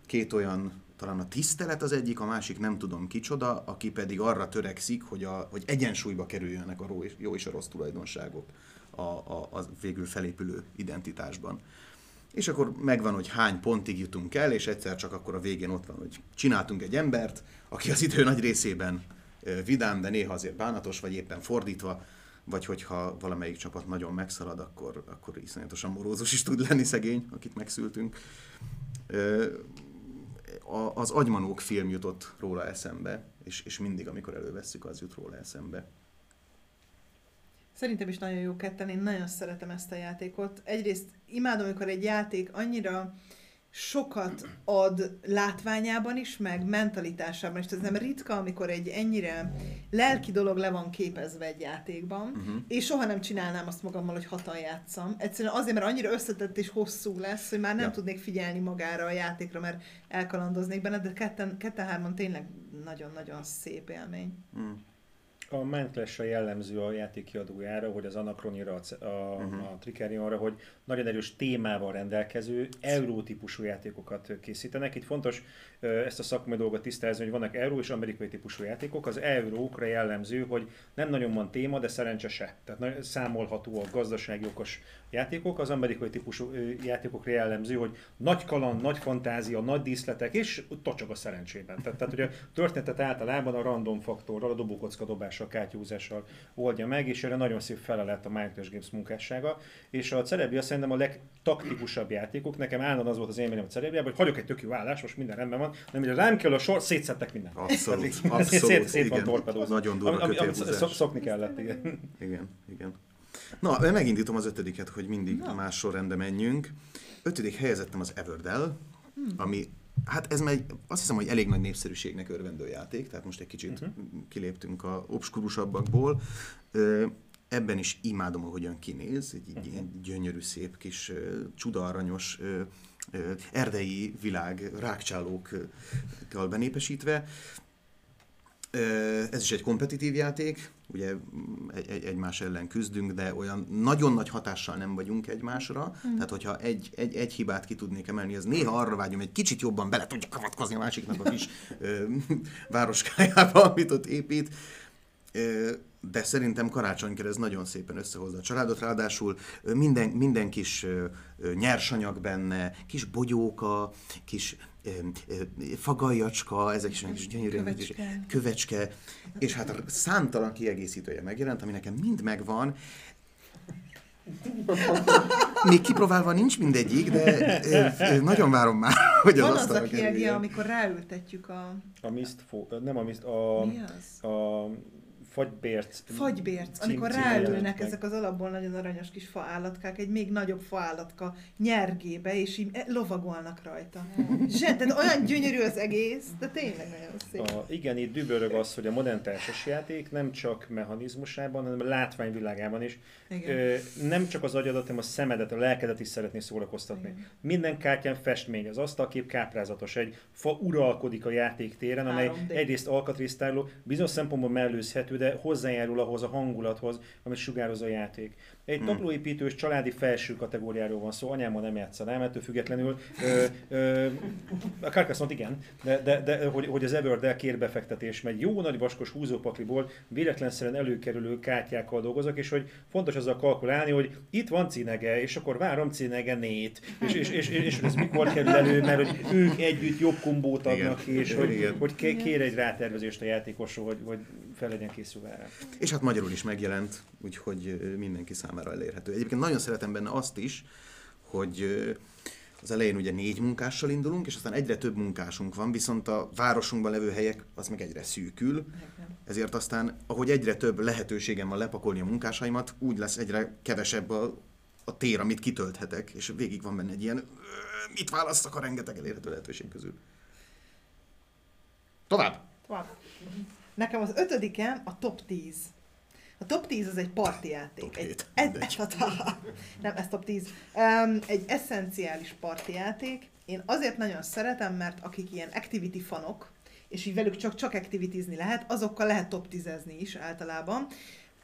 Speaker 1: két olyan, talán a tisztelet az egyik, a másik nem tudom kicsoda, aki pedig arra törekszik, hogy, a, hogy egyensúlyba kerüljenek a jó és a rossz tulajdonságok a, a, a végül felépülő identitásban. És akkor megvan, hogy hány pontig jutunk el, és egyszer csak akkor a végén ott van, hogy csináltunk egy embert, aki az idő nagy részében vidám, de néha azért bánatos, vagy éppen fordítva, vagy hogyha valamelyik csapat nagyon megszalad, akkor, akkor iszonyatosan morózus is tud lenni szegény, akit megszültünk. A- az Agymanók film jutott róla eszembe, és, és mindig, amikor elővesszük, az jut róla eszembe.
Speaker 3: Szerintem is nagyon jó ketten, én nagyon szeretem ezt a játékot. Egyrészt imádom, amikor egy játék annyira sokat ad látványában is, meg mentalitásában is. Ez nem ritka, amikor egy ennyire lelki dolog le van képezve egy játékban, uh-huh. és soha nem csinálnám azt magammal, hogy hatan játszam. Egyszerűen azért, mert annyira összetett és hosszú lesz, hogy már nem
Speaker 1: Ja.
Speaker 3: tudnék figyelni magára a játékra, mert elkalandoznék benne, de ketten, ketten-hárman tényleg nagyon-nagyon szép élmény.
Speaker 1: Mm.
Speaker 2: A mindclash jellemző a játék kiadójára, hogy az Anachronira, a, a, uh-huh. a Tricarionra, hogy nagyon erős témával rendelkező, euró-típusú játékokat készítenek. Itt fontos ezt a szakmai dolgot tisztázni, hogy vannak euró és amerikai típusú játékok. Az eurókra jellemző, hogy nem nagyon van téma, de szerencse se. Tehát számolhatóak, gazdasági okos játékok. Az amerikai típusú játékokra jellemző, hogy nagy kaland, nagy fantázia, nagy díszletek, és tocsog a szerencsében. Tehát, tehát hogy a történetet általában a random faktorral, a dobókocka dobással, kártyúzással oldja meg, és erre nagyon szép felelett a Mindclash Games munkássága. És a Cerebria szerintem a legtaktikusabb játékok. Nekem állandóan az volt az élményem a Cerebriában, hogy hagyok egy tök jó állás, most minden rendben van, nem, hogy rám kell a sor, szétszettek mindent.
Speaker 1: Abszolút,
Speaker 2: Tehát
Speaker 1: abszolút,
Speaker 2: szét, szét van
Speaker 1: igen.
Speaker 2: torpedózva.
Speaker 1: Nagyon durva
Speaker 2: Ami- ami- Szokni kellett, igen.
Speaker 1: Igen, igen. Na, megindítom az ötödiket, hogy mindig
Speaker 3: Na.
Speaker 1: más sorrendben menjünk. Ötödik helyezettem az Everdell, ami, hát ez megy, azt hiszem, hogy elég nagy népszerűségnek örvendő játék, tehát most egy kicsit uh-huh. kiléptünk a obskurusabbakból. Ebben is imádom, ahogyan kinéz, egy, egy ilyen gyönyörű, szép kis ö, erdei világ rákcsálókkal benépesítve. Ez is egy kompetitív játék, ugye mm, egy, egy, egymás ellen küzdünk, de olyan nagyon nagy hatással nem vagyunk egymásra, mm. tehát hogyha egy, egy, egy hibát ki tudnék emelni, az néha arra vágyom, egy kicsit jobban bele tudjak avatkozni a másiknak a kis ö, városkájába, amit ott épít. Ö, de szerintem karácsonykor ez nagyon szépen összehozza a családot, ráadásul minden, minden kis ö, ö, nyersanyag benne, kis bogyóka, kis fagajacska, ezek is olyan kis gyönyörűen
Speaker 3: Kövecske.
Speaker 1: kövecske, és hát a számtalan kiegészítője megjelent, ami nekem mind megvan, Még kipróbálva nincs mindegyik, de nagyon várom már, hogy az
Speaker 3: Van az a kiegje, amikor ráültetjük a...
Speaker 2: A Mist fo- nem a Mist, a,
Speaker 3: Mi az?
Speaker 2: a fagybérc.
Speaker 3: Fagybérc,
Speaker 2: cím-
Speaker 3: amikor ráülnek ezek az alapból nagyon aranyos kis faállatkák egy még nagyobb faállatka nyergébe, és így e- lovagolnak rajta. Zse, tehát olyan gyönyörű az egész, de tényleg nagyon szép.
Speaker 2: A, igen, itt dübörög az, hogy a modern társasjáték nem csak mechanizmusában, hanem a látványvilágában is.
Speaker 3: Igen.
Speaker 2: Ö, nem csak az agyadat, hanem a szemedet, a lelkedet is szeretné szórakoztatni.
Speaker 3: Igen.
Speaker 2: Minden kártyán festmény, az asztalkép káprázatos, egy fa uralkodik a játéktéren, amely
Speaker 3: 3D.
Speaker 2: egyrészt alkatrésztároló, bizonyos szempontból mellőzhető, de hozzájárul ahhoz a hangulathoz, amit sugároz a játék. Egy hmm. tablóépítős családi felső kategóriáról van szó, anyámmal nem játszanám, ettől függetlenül ö, ö, a Carcassonne igen, de, de, de hogy, hogy az Everdell kérbefektetés megy jó nagy vaskos húzópakliból véletlenszerűen előkerülő kártyákkal dolgozok, és hogy fontos azzal kalkulálni, hogy itt van cinege, és akkor várom cinege nét, és, és, és, és, és ez mikor kerül elő, mert hogy ők együtt jobb kombót adnak ki, és hogy,
Speaker 1: Igen.
Speaker 2: hogy ké- kér egy rátervezést a játékosról, hogy, hogy fel legyen készülve erre.
Speaker 1: És hát magyarul is megjelent, úgyhogy mindenki számára elérhető. Egyébként nagyon szeretem benne azt is, hogy az elején ugye négy munkással indulunk, és aztán egyre több munkásunk van, viszont a városunkban levő helyek az meg egyre szűkül, ezért aztán, ahogy egyre több lehetőségem van lepakolni a munkásaimat, úgy lesz egyre kevesebb a, a tér, amit kitölthetek, és végig van benne egy ilyen, mit választok a rengeteg elérhető lehetőség közül. Tovább!
Speaker 3: Tovább. Nekem az ötödikem a top 10. A top 10 az egy parti játék.
Speaker 1: Top
Speaker 3: egy, egy,
Speaker 1: mindegy.
Speaker 3: egy, nem, ez top 10. Um, egy eszenciális parti játék. Én azért nagyon szeretem, mert akik ilyen activity fanok, és így velük csak, csak activitizni lehet, azokkal lehet top 10 is általában.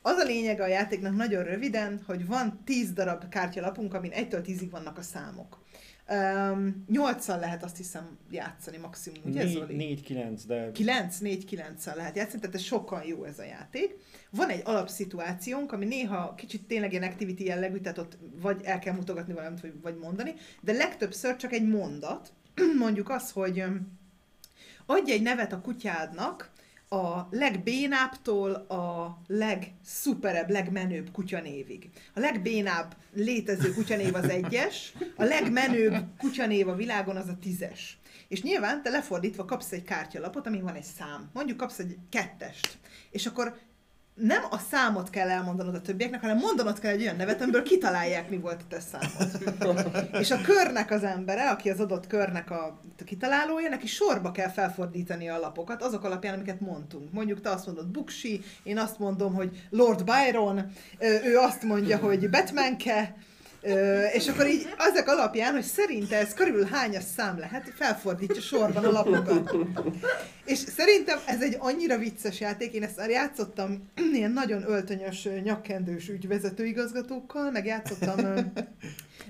Speaker 3: Az a lényeg a játéknak nagyon röviden, hogy van 10 darab kártyalapunk, amin 1-től 10-ig vannak a számok. Um, 8-szal lehet azt hiszem játszani maximum, ugye Zoli?
Speaker 2: 4-9, de
Speaker 3: 9 4 9 lehet játszani, tehát ez sokkal jó ez a játék. Van egy alapszituációnk, ami néha kicsit tényleg ilyen activity jellegű, tehát ott vagy el kell mutogatni valamit, vagy, vagy mondani, de legtöbbször csak egy mondat, mondjuk az, hogy adj egy nevet a kutyádnak, a legbénábbtól a legszuperebb, legmenőbb kutyanévig. A legbénább létező kutyanév az egyes, a legmenőbb kutyanév a világon az a tízes. És nyilván te lefordítva kapsz egy kártyalapot, amin van egy szám. Mondjuk kapsz egy kettest. És akkor nem a számot kell elmondanod a többieknek, hanem mondanod kell egy olyan nevet, amiből kitalálják, mi volt a te számod. És a körnek az embere, aki az adott körnek a kitalálója, neki sorba kell felfordítani a lapokat, azok alapján, amiket mondtunk. Mondjuk te azt mondod Buksi, én azt mondom, hogy Lord Byron, ő azt mondja, hogy Batmanke, Ö, és akkor így azok alapján, hogy szerinte ez körülbelül hányas szám lehet, felfordítja sorban a lapokat. És szerintem ez egy annyira vicces játék, én ezt játszottam ilyen nagyon öltönyös, nyakkendős ügyvezetőigazgatókkal, meg játszottam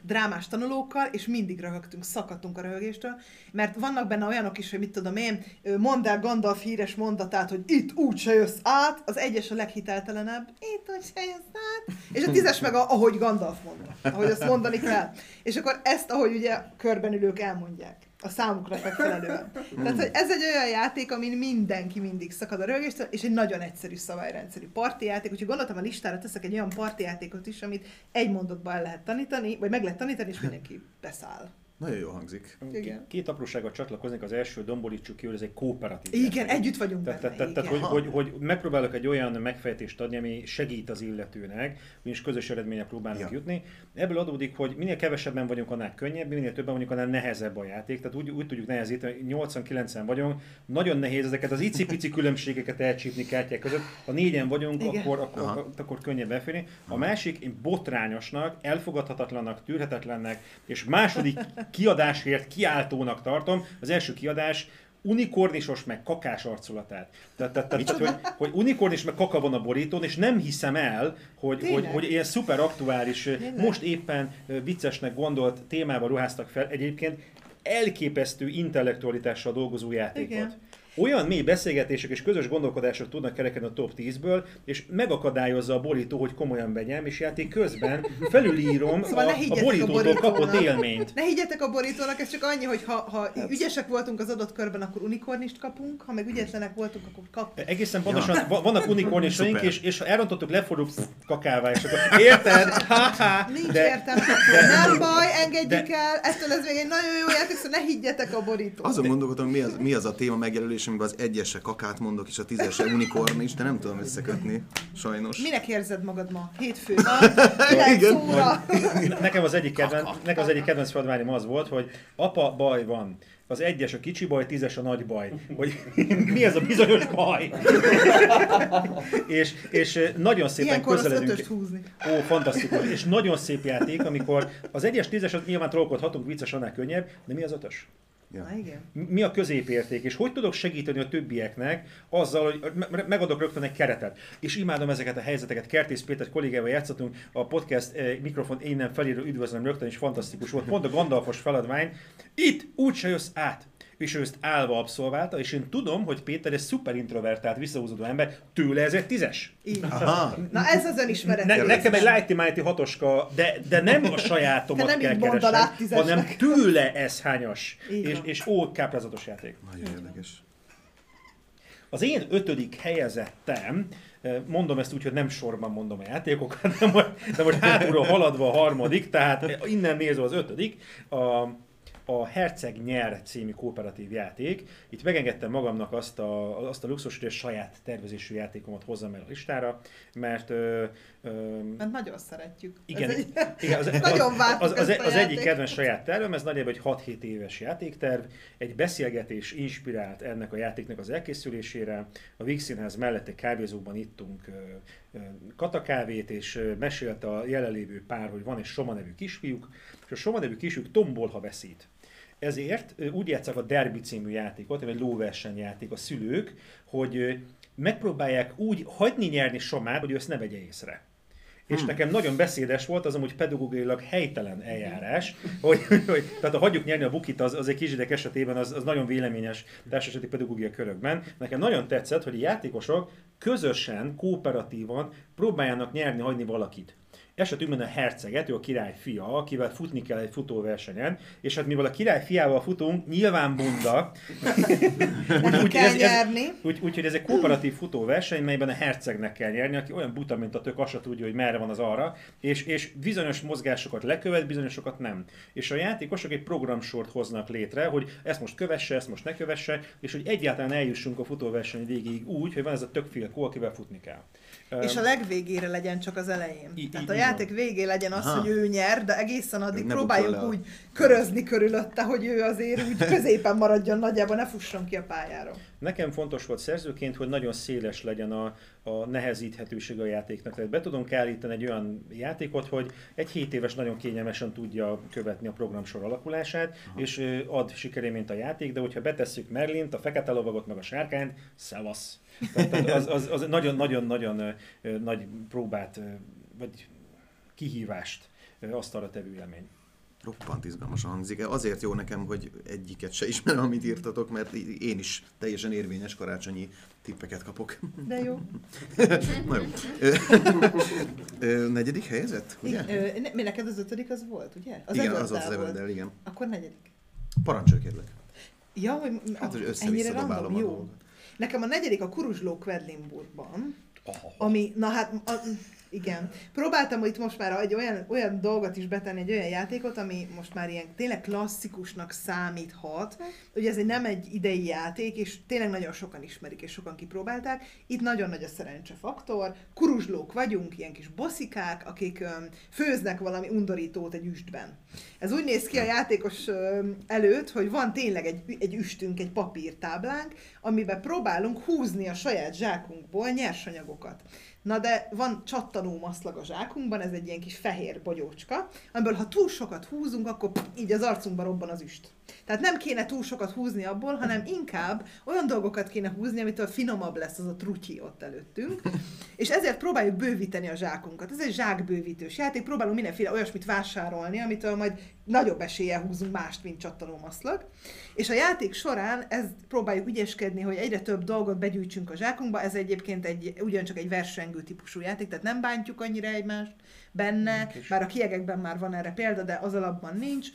Speaker 3: drámás tanulókkal, és mindig röhögtünk, szakadtunk a röhögéstől, mert vannak benne olyanok is, hogy mit tudom én, mondd el Gandalf híres mondatát, hogy itt úgy se jössz át, az egyes a leghiteltelenebb, itt úgy se jössz át, és a tízes meg a, ahogy Gandalf mondta, ahogy azt mondani kell. És akkor ezt, ahogy ugye körben ülők elmondják a számukra megfelelően. Tehát, hogy ez egy olyan játék, amin mindenki mindig szakad a rögéstől, és egy nagyon egyszerű szabályrendszerű partijáték, úgyhogy gondoltam a listára teszek egy olyan partijátékot is, amit egy mondatban el lehet tanítani, vagy meg lehet tanítani, és mindenki beszáll.
Speaker 1: Nagyon jó hangzik.
Speaker 3: Igen.
Speaker 2: Két apróságot csatlakoznék, az első dombolítsuk ki, hogy ez egy kooperatív.
Speaker 3: Igen,
Speaker 2: játék.
Speaker 3: együtt vagyunk
Speaker 2: Tehát,
Speaker 3: benne,
Speaker 2: tehát, tehát hogy, hogy, hogy megpróbálok egy olyan megfejtést adni, ami segít az illetőnek, ugyanis közös eredményre próbálunk
Speaker 1: Ja.
Speaker 2: jutni. Ebből adódik, hogy minél kevesebben vagyunk, annál könnyebb, minél többen vagyunk, annál nehezebb a játék. Tehát úgy, úgy tudjuk nehezíteni, 80-90 vagyunk, nagyon nehéz ezeket az icipici különbségeket elcsípni kártyák között. Ha négyen vagyunk,
Speaker 3: Igen.
Speaker 2: akkor, akkor,
Speaker 1: Aha.
Speaker 2: akkor, akkor könnyebb elférni. A másik én botrányosnak, elfogadhatatlannak, tűrhetetlennek, és második kiadásért kiáltónak tartom. Az első kiadás unikornisos meg kakás arculatát. Tehát, tehát, tehát, hogy, hogy unikornis meg kaka van a borítón, és nem hiszem el, hogy, hogy,
Speaker 3: Tényleg?
Speaker 2: hogy ilyen szuper aktuális,
Speaker 3: Tényleg?
Speaker 2: most éppen ö, viccesnek gondolt témába ruháztak fel egyébként elképesztő intellektualitással dolgozó játékot.
Speaker 3: Igen.
Speaker 2: Olyan mély beszélgetések és közös gondolkodások tudnak kerekedni a top 10-ből, és megakadályozza a borító, hogy komolyan vegyem, és játék közben felülírom
Speaker 3: Szóval ne
Speaker 2: a, a
Speaker 3: higgyetek a
Speaker 2: borítótól
Speaker 3: borítónak.
Speaker 2: kapott élményt.
Speaker 3: Ne higgyetek a borítónak, ez csak annyi, hogy ha, ha
Speaker 2: Hát-
Speaker 3: ügyesek voltunk az adott körben, akkor unikornist kapunk, ha meg ügyetlenek voltunk, akkor kap.
Speaker 2: Egészen pontosan, va- vannak unikornisaink, és, és ha elrontottuk, lefordul kakává, és akkor érted? Ha-ha.
Speaker 3: Nincs
Speaker 2: De-
Speaker 3: értelme. Nem baj, engedjük el. Ettől ez még egy nagyon jó játék, szóval ne higgyetek a borítót.
Speaker 1: Azon gondolkodom, mi az, mi az a téma megjelölés, amiben az egyesre kakát mondok, és a tízesre unikorn is, de nem tudom összekötni, sajnos.
Speaker 3: Minek érzed magad ma? Hétfő van,
Speaker 1: Igen.
Speaker 2: Nekem az egyik kedvenc, nekem az egyik kedvenc feladványom az volt, hogy apa, baj van. Az egyes a kicsi baj, tízes a nagy baj. Hogy mi ez a bizonyos baj? és, és nagyon szépen
Speaker 3: Ilyenkor
Speaker 2: közeledünk.
Speaker 3: húzni.
Speaker 2: Ó, fantasztikus. És nagyon szép játék, amikor az egyes, tízes, az nyilván trollkodhatunk, vicces, annál könnyebb, de mi az ötös?
Speaker 1: Ja.
Speaker 3: Na igen.
Speaker 2: mi a középérték, és hogy tudok segíteni a többieknek azzal, hogy me- megadok rögtön egy keretet. És imádom ezeket a helyzeteket. Kertész Péter kollégával játszottunk, a podcast eh, mikrofon innen felíró üdvözlöm rögtön, és fantasztikus volt. Pont a Gandalfos feladvány. Itt úgyse jössz át. És ő ezt állva abszolválta, és én tudom, hogy Péter egy szuper introvertált, visszahúzódó ember, tőle ez egy tízes.
Speaker 3: Így.
Speaker 1: Aha,
Speaker 3: Na ez az önismeret.
Speaker 2: Ne, nekem egy lighty mighty hatoska, de, de nem a sajátomat
Speaker 3: Te nem
Speaker 2: kell keresnem, hanem tőle ez hányas. És, és ó, káprázatos játék.
Speaker 1: nagyon érdekes.
Speaker 2: Az én ötödik helyezettem, eh, mondom ezt úgy, hogy nem sorban mondom a játékokat, de most, de most hátulról haladva a harmadik, tehát innen nézve az ötödik, a, a Herceg nyer című kooperatív játék. Itt megengedtem magamnak azt a, azt a luxus, hogy a saját tervezésű játékomat hozzam el a listára, mert ö, ö,
Speaker 3: Mert nagyon szeretjük.
Speaker 2: igen,
Speaker 3: Ez egy...
Speaker 2: igen az, az,
Speaker 3: Nagyon
Speaker 2: az, az,
Speaker 3: ezt a
Speaker 2: az egyik kedvenc saját tervem, ez nagyjából egy 6-7 éves játékterv. Egy beszélgetés inspirált ennek a játéknak az elkészülésére. A Víg Színház mellett egy kávézóban ittunk katakávét, és mesélte a jelenlévő pár, hogy van egy Soma nevű kisfiúk, és a Soma nevű kisfiúk tombol, ha veszít. Ezért úgy játszák a Derby című játékot, egy lóversenyjáték a szülők, hogy megpróbálják úgy hagyni nyerni Somát, hogy ő ezt ne vegye észre. És nekem nagyon beszédes volt az amúgy pedagógiailag helytelen eljárás, hogy, hogy tehát a hagyjuk nyerni a bukit, az, az egy kisgyerek esetében az, az nagyon véleményes társasati pedagógia körökben. Nekem nagyon tetszett, hogy a játékosok közösen, kooperatívan próbáljanak nyerni, hagyni valakit. Esetünkben a herceget, ő a király fia, akivel futni kell egy futóversenyen, és hát mivel a király fiával futunk, nyilván bunda, úgy,
Speaker 3: kell nyerni.
Speaker 2: úgy, úgyhogy ez egy kooperatív futóverseny, melyben a hercegnek kell nyerni, aki olyan buta, mint a tök, azt se tudja, hogy merre van az arra, és, és bizonyos mozgásokat lekövet, bizonyosokat nem. És a játékosok egy programsort hoznak létre, hogy ezt most kövesse, ezt most ne kövesse, és hogy egyáltalán eljussunk a futóverseny végéig úgy, hogy van ez a tök filkó, akivel futni kell.
Speaker 3: És a legvégére legyen csak az elején.
Speaker 2: I-
Speaker 3: Tehát a játék végén legyen az,
Speaker 1: Aha.
Speaker 3: hogy ő nyer, de egészen addig
Speaker 1: Ne
Speaker 3: próbáljuk úgy körözni körülötte, hogy ő azért úgy középen maradjon nagyjából, ne fusson ki a pályára.
Speaker 2: Nekem fontos volt szerzőként, hogy nagyon széles legyen a, a nehezíthetőség a játéknak. Tehát be tudunk állítani egy olyan játékot, hogy egy 7 éves nagyon kényelmesen tudja követni a programsor alakulását, Aha. és ad sikerélményt a játék, de hogyha betesszük Merlint, a fekete lovagot, meg a sárkányt, szevasz. Tehát az, az, az nagyon-nagyon-nagyon nagy próbát, vagy kihívást asztalra tevő élmény.
Speaker 1: Roppant izgalmasan hangzik. Azért jó nekem, hogy egyiket se ismerem, amit írtatok, mert én is teljesen érvényes karácsonyi tippeket kapok.
Speaker 3: De jó.
Speaker 1: Na jó. Negyedik helyezett, ugye?
Speaker 3: Ö, ne- mi neked az ötödik az volt, ugye? Az
Speaker 1: igen, az volt az Everdell, igen.
Speaker 3: Akkor negyedik.
Speaker 1: Parancsolj kérlek.
Speaker 3: Ja, hogy
Speaker 1: Hát, hogy
Speaker 3: ennyire
Speaker 1: össze-vissza
Speaker 3: random, jó.
Speaker 1: dolgokat.
Speaker 3: Nekem a negyedik a Kuruzsló Quedlinburgban,
Speaker 2: Oh.
Speaker 3: ami, na hát, a, igen. Próbáltam itt most már egy olyan, olyan dolgot is betenni, egy olyan játékot, ami most már ilyen tényleg klasszikusnak számíthat. Ugye ez egy nem egy idei játék, és tényleg nagyon sokan ismerik, és sokan kipróbálták. Itt nagyon nagy a szerencsefaktor. Kuruzslók vagyunk, ilyen kis bosszikák, akik öm, főznek valami undorítót egy üstben. Ez úgy néz ki a játékos öm, előtt, hogy van tényleg egy, egy üstünk, egy papírtáblánk, amiben próbálunk húzni a saját zsákunkból nyersanyagokat. Na de van csattanó maszlag a zsákunkban, ez egy ilyen kis fehér bogyócska, amiből ha túl sokat húzunk, akkor így az arcunkba robban az üst. Tehát nem kéne túl sokat húzni abból, hanem inkább olyan dolgokat kéne húzni, amitől finomabb lesz az a trutyi ott előttünk. És ezért próbáljuk bővíteni a zsákunkat. Ez egy zsákbővítős játék, próbálunk mindenféle olyasmit vásárolni, amitől majd nagyobb eséllyel húzunk mást, mint csattanómaszlag. És a játék során ezt próbáljuk ügyeskedni, hogy egyre több dolgot begyűjtsünk a zsákunkba. Ez egyébként egy, ugyancsak egy versengő típusú játék, tehát nem bántjuk annyira egymást benne, bár a kiegekben már van erre példa, de az alapban nincs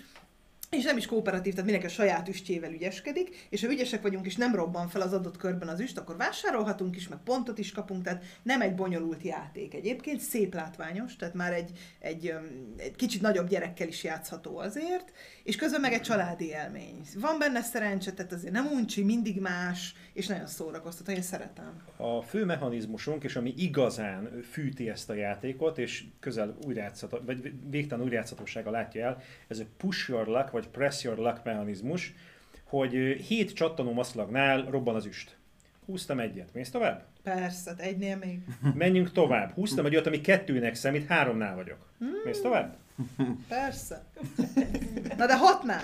Speaker 3: és nem is kooperatív, tehát mindenki a saját üstjével ügyeskedik, és ha ügyesek vagyunk, és nem robban fel az adott körben az üst, akkor vásárolhatunk is, meg pontot is kapunk, tehát nem egy bonyolult játék egyébként, szép látványos, tehát már egy, egy, egy kicsit nagyobb gyerekkel is játszható azért, és közben meg egy családi élmény. Van benne szerencse, tehát azért nem uncsi, mindig más, és nagyon szórakoztató, én szeretem.
Speaker 2: A fő mechanizmusunk, és ami igazán fűti ezt a játékot, és közel újrátszható, vagy végtelen újrátszhatósága látja el, ez a push your luck, vagy press your luck mechanizmus, hogy hét csattanó maszlagnál robban az üst. Húztam egyet. Mész tovább?
Speaker 3: Persze, egynél még.
Speaker 2: Menjünk tovább. Húztam egy olyat, ami kettőnek számít, háromnál vagyok. Mész tovább?
Speaker 3: Persze. Na de hatnál.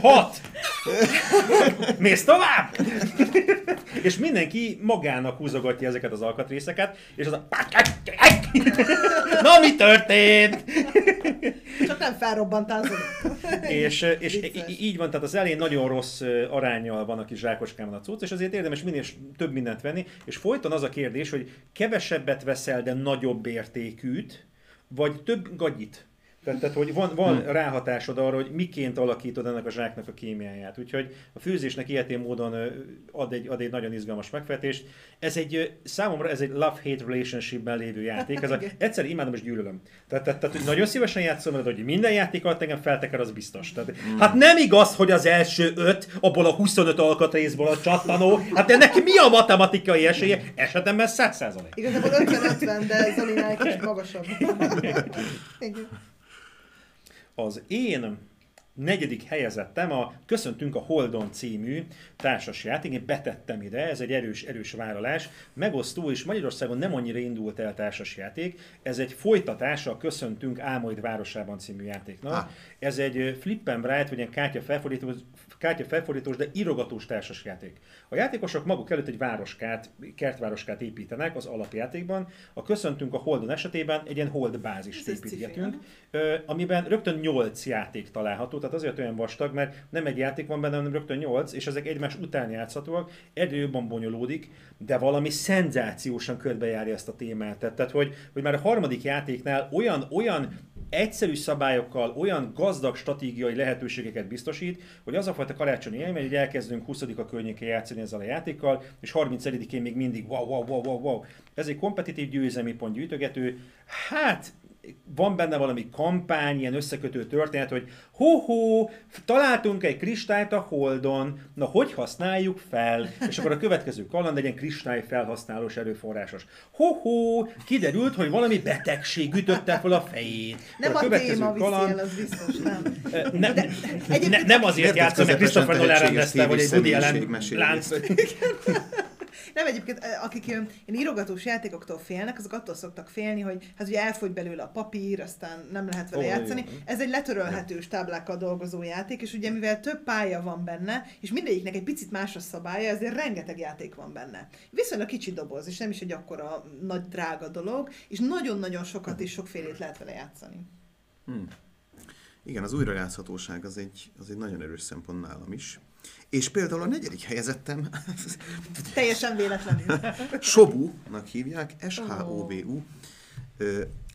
Speaker 2: Hat! Mész tovább? és mindenki magának húzogatja ezeket az alkatrészeket, és az a... Na, mi történt?
Speaker 3: Csak nem felrobbantál.
Speaker 2: és, és így van, tehát az elején nagyon rossz arányjal van a kis zsákoskában a cucc, és azért érdemes minél több mindent venni, és folyton az a kérdés, hogy kevesebbet veszel, de nagyobb értékűt, vagy több gagyit. Tehát, tehát hogy van, van hmm. ráhatásod arra, hogy miként alakítod ennek a zsáknak a kémiáját. Úgyhogy a főzésnek ilyetén módon ad egy, ad egy nagyon izgalmas megfejtést. Ez egy, számomra ez egy love-hate relationshipben lévő játék. Ez a, egyszer imádom és gyűlölöm. Tehát, tehát, tehát hogy nagyon szívesen játszom, mert hogy minden játék alatt engem felteker, az biztos. Tehát, hmm. Hát nem igaz, hogy az első öt, abból a 25 alkatrészből a csattanó, hát ennek mi a matematikai esélye? Esetemben 100 százalék.
Speaker 3: Igazából 50-50, de Zolinál egy kicsit magasabb.
Speaker 2: Az én negyedik helyezettem a Köszöntünk a Holdon című társasjáték. Én betettem ide, ez egy erős, erős vállalás. Megosztó és Magyarországon nem annyira indult el társasjáték. Ez egy folytatása a Köszöntünk Álmoid Városában című játéknak. Ah. Ez egy flip and write, vagy egy kártya felfordító, kártya felfordítós, de írogatós társasjáték. A játékosok maguk előtt egy városkát, kertvároskát építenek az alapjátékban. A Köszöntünk a Holdon esetében egy ilyen hold bázist építgetünk, amiben rögtön 8 játék található, tehát azért olyan vastag, mert nem egy játék van benne, hanem rögtön 8, és ezek egymás után játszhatóak, egyre jobban bonyolódik, de valami szenzációsan körbejárja ezt a témát. Tehát, hogy, hogy már a harmadik játéknál olyan, olyan egyszerű szabályokkal olyan gazdag stratégiai lehetőségeket biztosít, hogy az a fajta karácsonyi élmény, hogy elkezdünk 20 a környékén játszani ezzel a játékkal, és 31-én még mindig wow, wow, wow, wow, wow. Ez egy kompetitív győzelmi pont gyűjtögető. Hát van benne valami kampány, ilyen összekötő történet, hogy hó-hó, találtunk egy kristályt a Holdon, na hogy használjuk fel? És akkor a következő kaland egy ilyen kristály felhasználós erőforrásos. Hó-hó, kiderült, hogy valami betegség ütötte fel a fejét.
Speaker 3: Nem a, a következő téma kaland... az biztos, nem.
Speaker 2: Ne, De, ne, nem azért játszom, mert Christopher Nolan rendezte, hogy egy Woody Allen lánc.
Speaker 3: Nem, egyébként akik ilyen írogatós játékoktól félnek, azok attól szoktak félni, hogy hát ugye elfogy belőle a papír, aztán nem lehet vele oh, játszani. Jó. Ez egy letörölhetős táblákkal dolgozó játék, és ugye mivel több pálya van benne, és mindegyiknek egy picit más a szabálya, ezért rengeteg játék van benne. Viszonylag kicsi doboz, és nem is egy akkora nagy drága dolog, és nagyon-nagyon sokat és sokfélét lehet vele játszani. Hmm.
Speaker 1: Igen, az újrajátszhatóság az egy, az egy nagyon erős szempont nálam is. És például a negyedik helyezettem...
Speaker 3: Teljesen véletlenül.
Speaker 1: Sobu-nak hívják, S-H-O-B-U.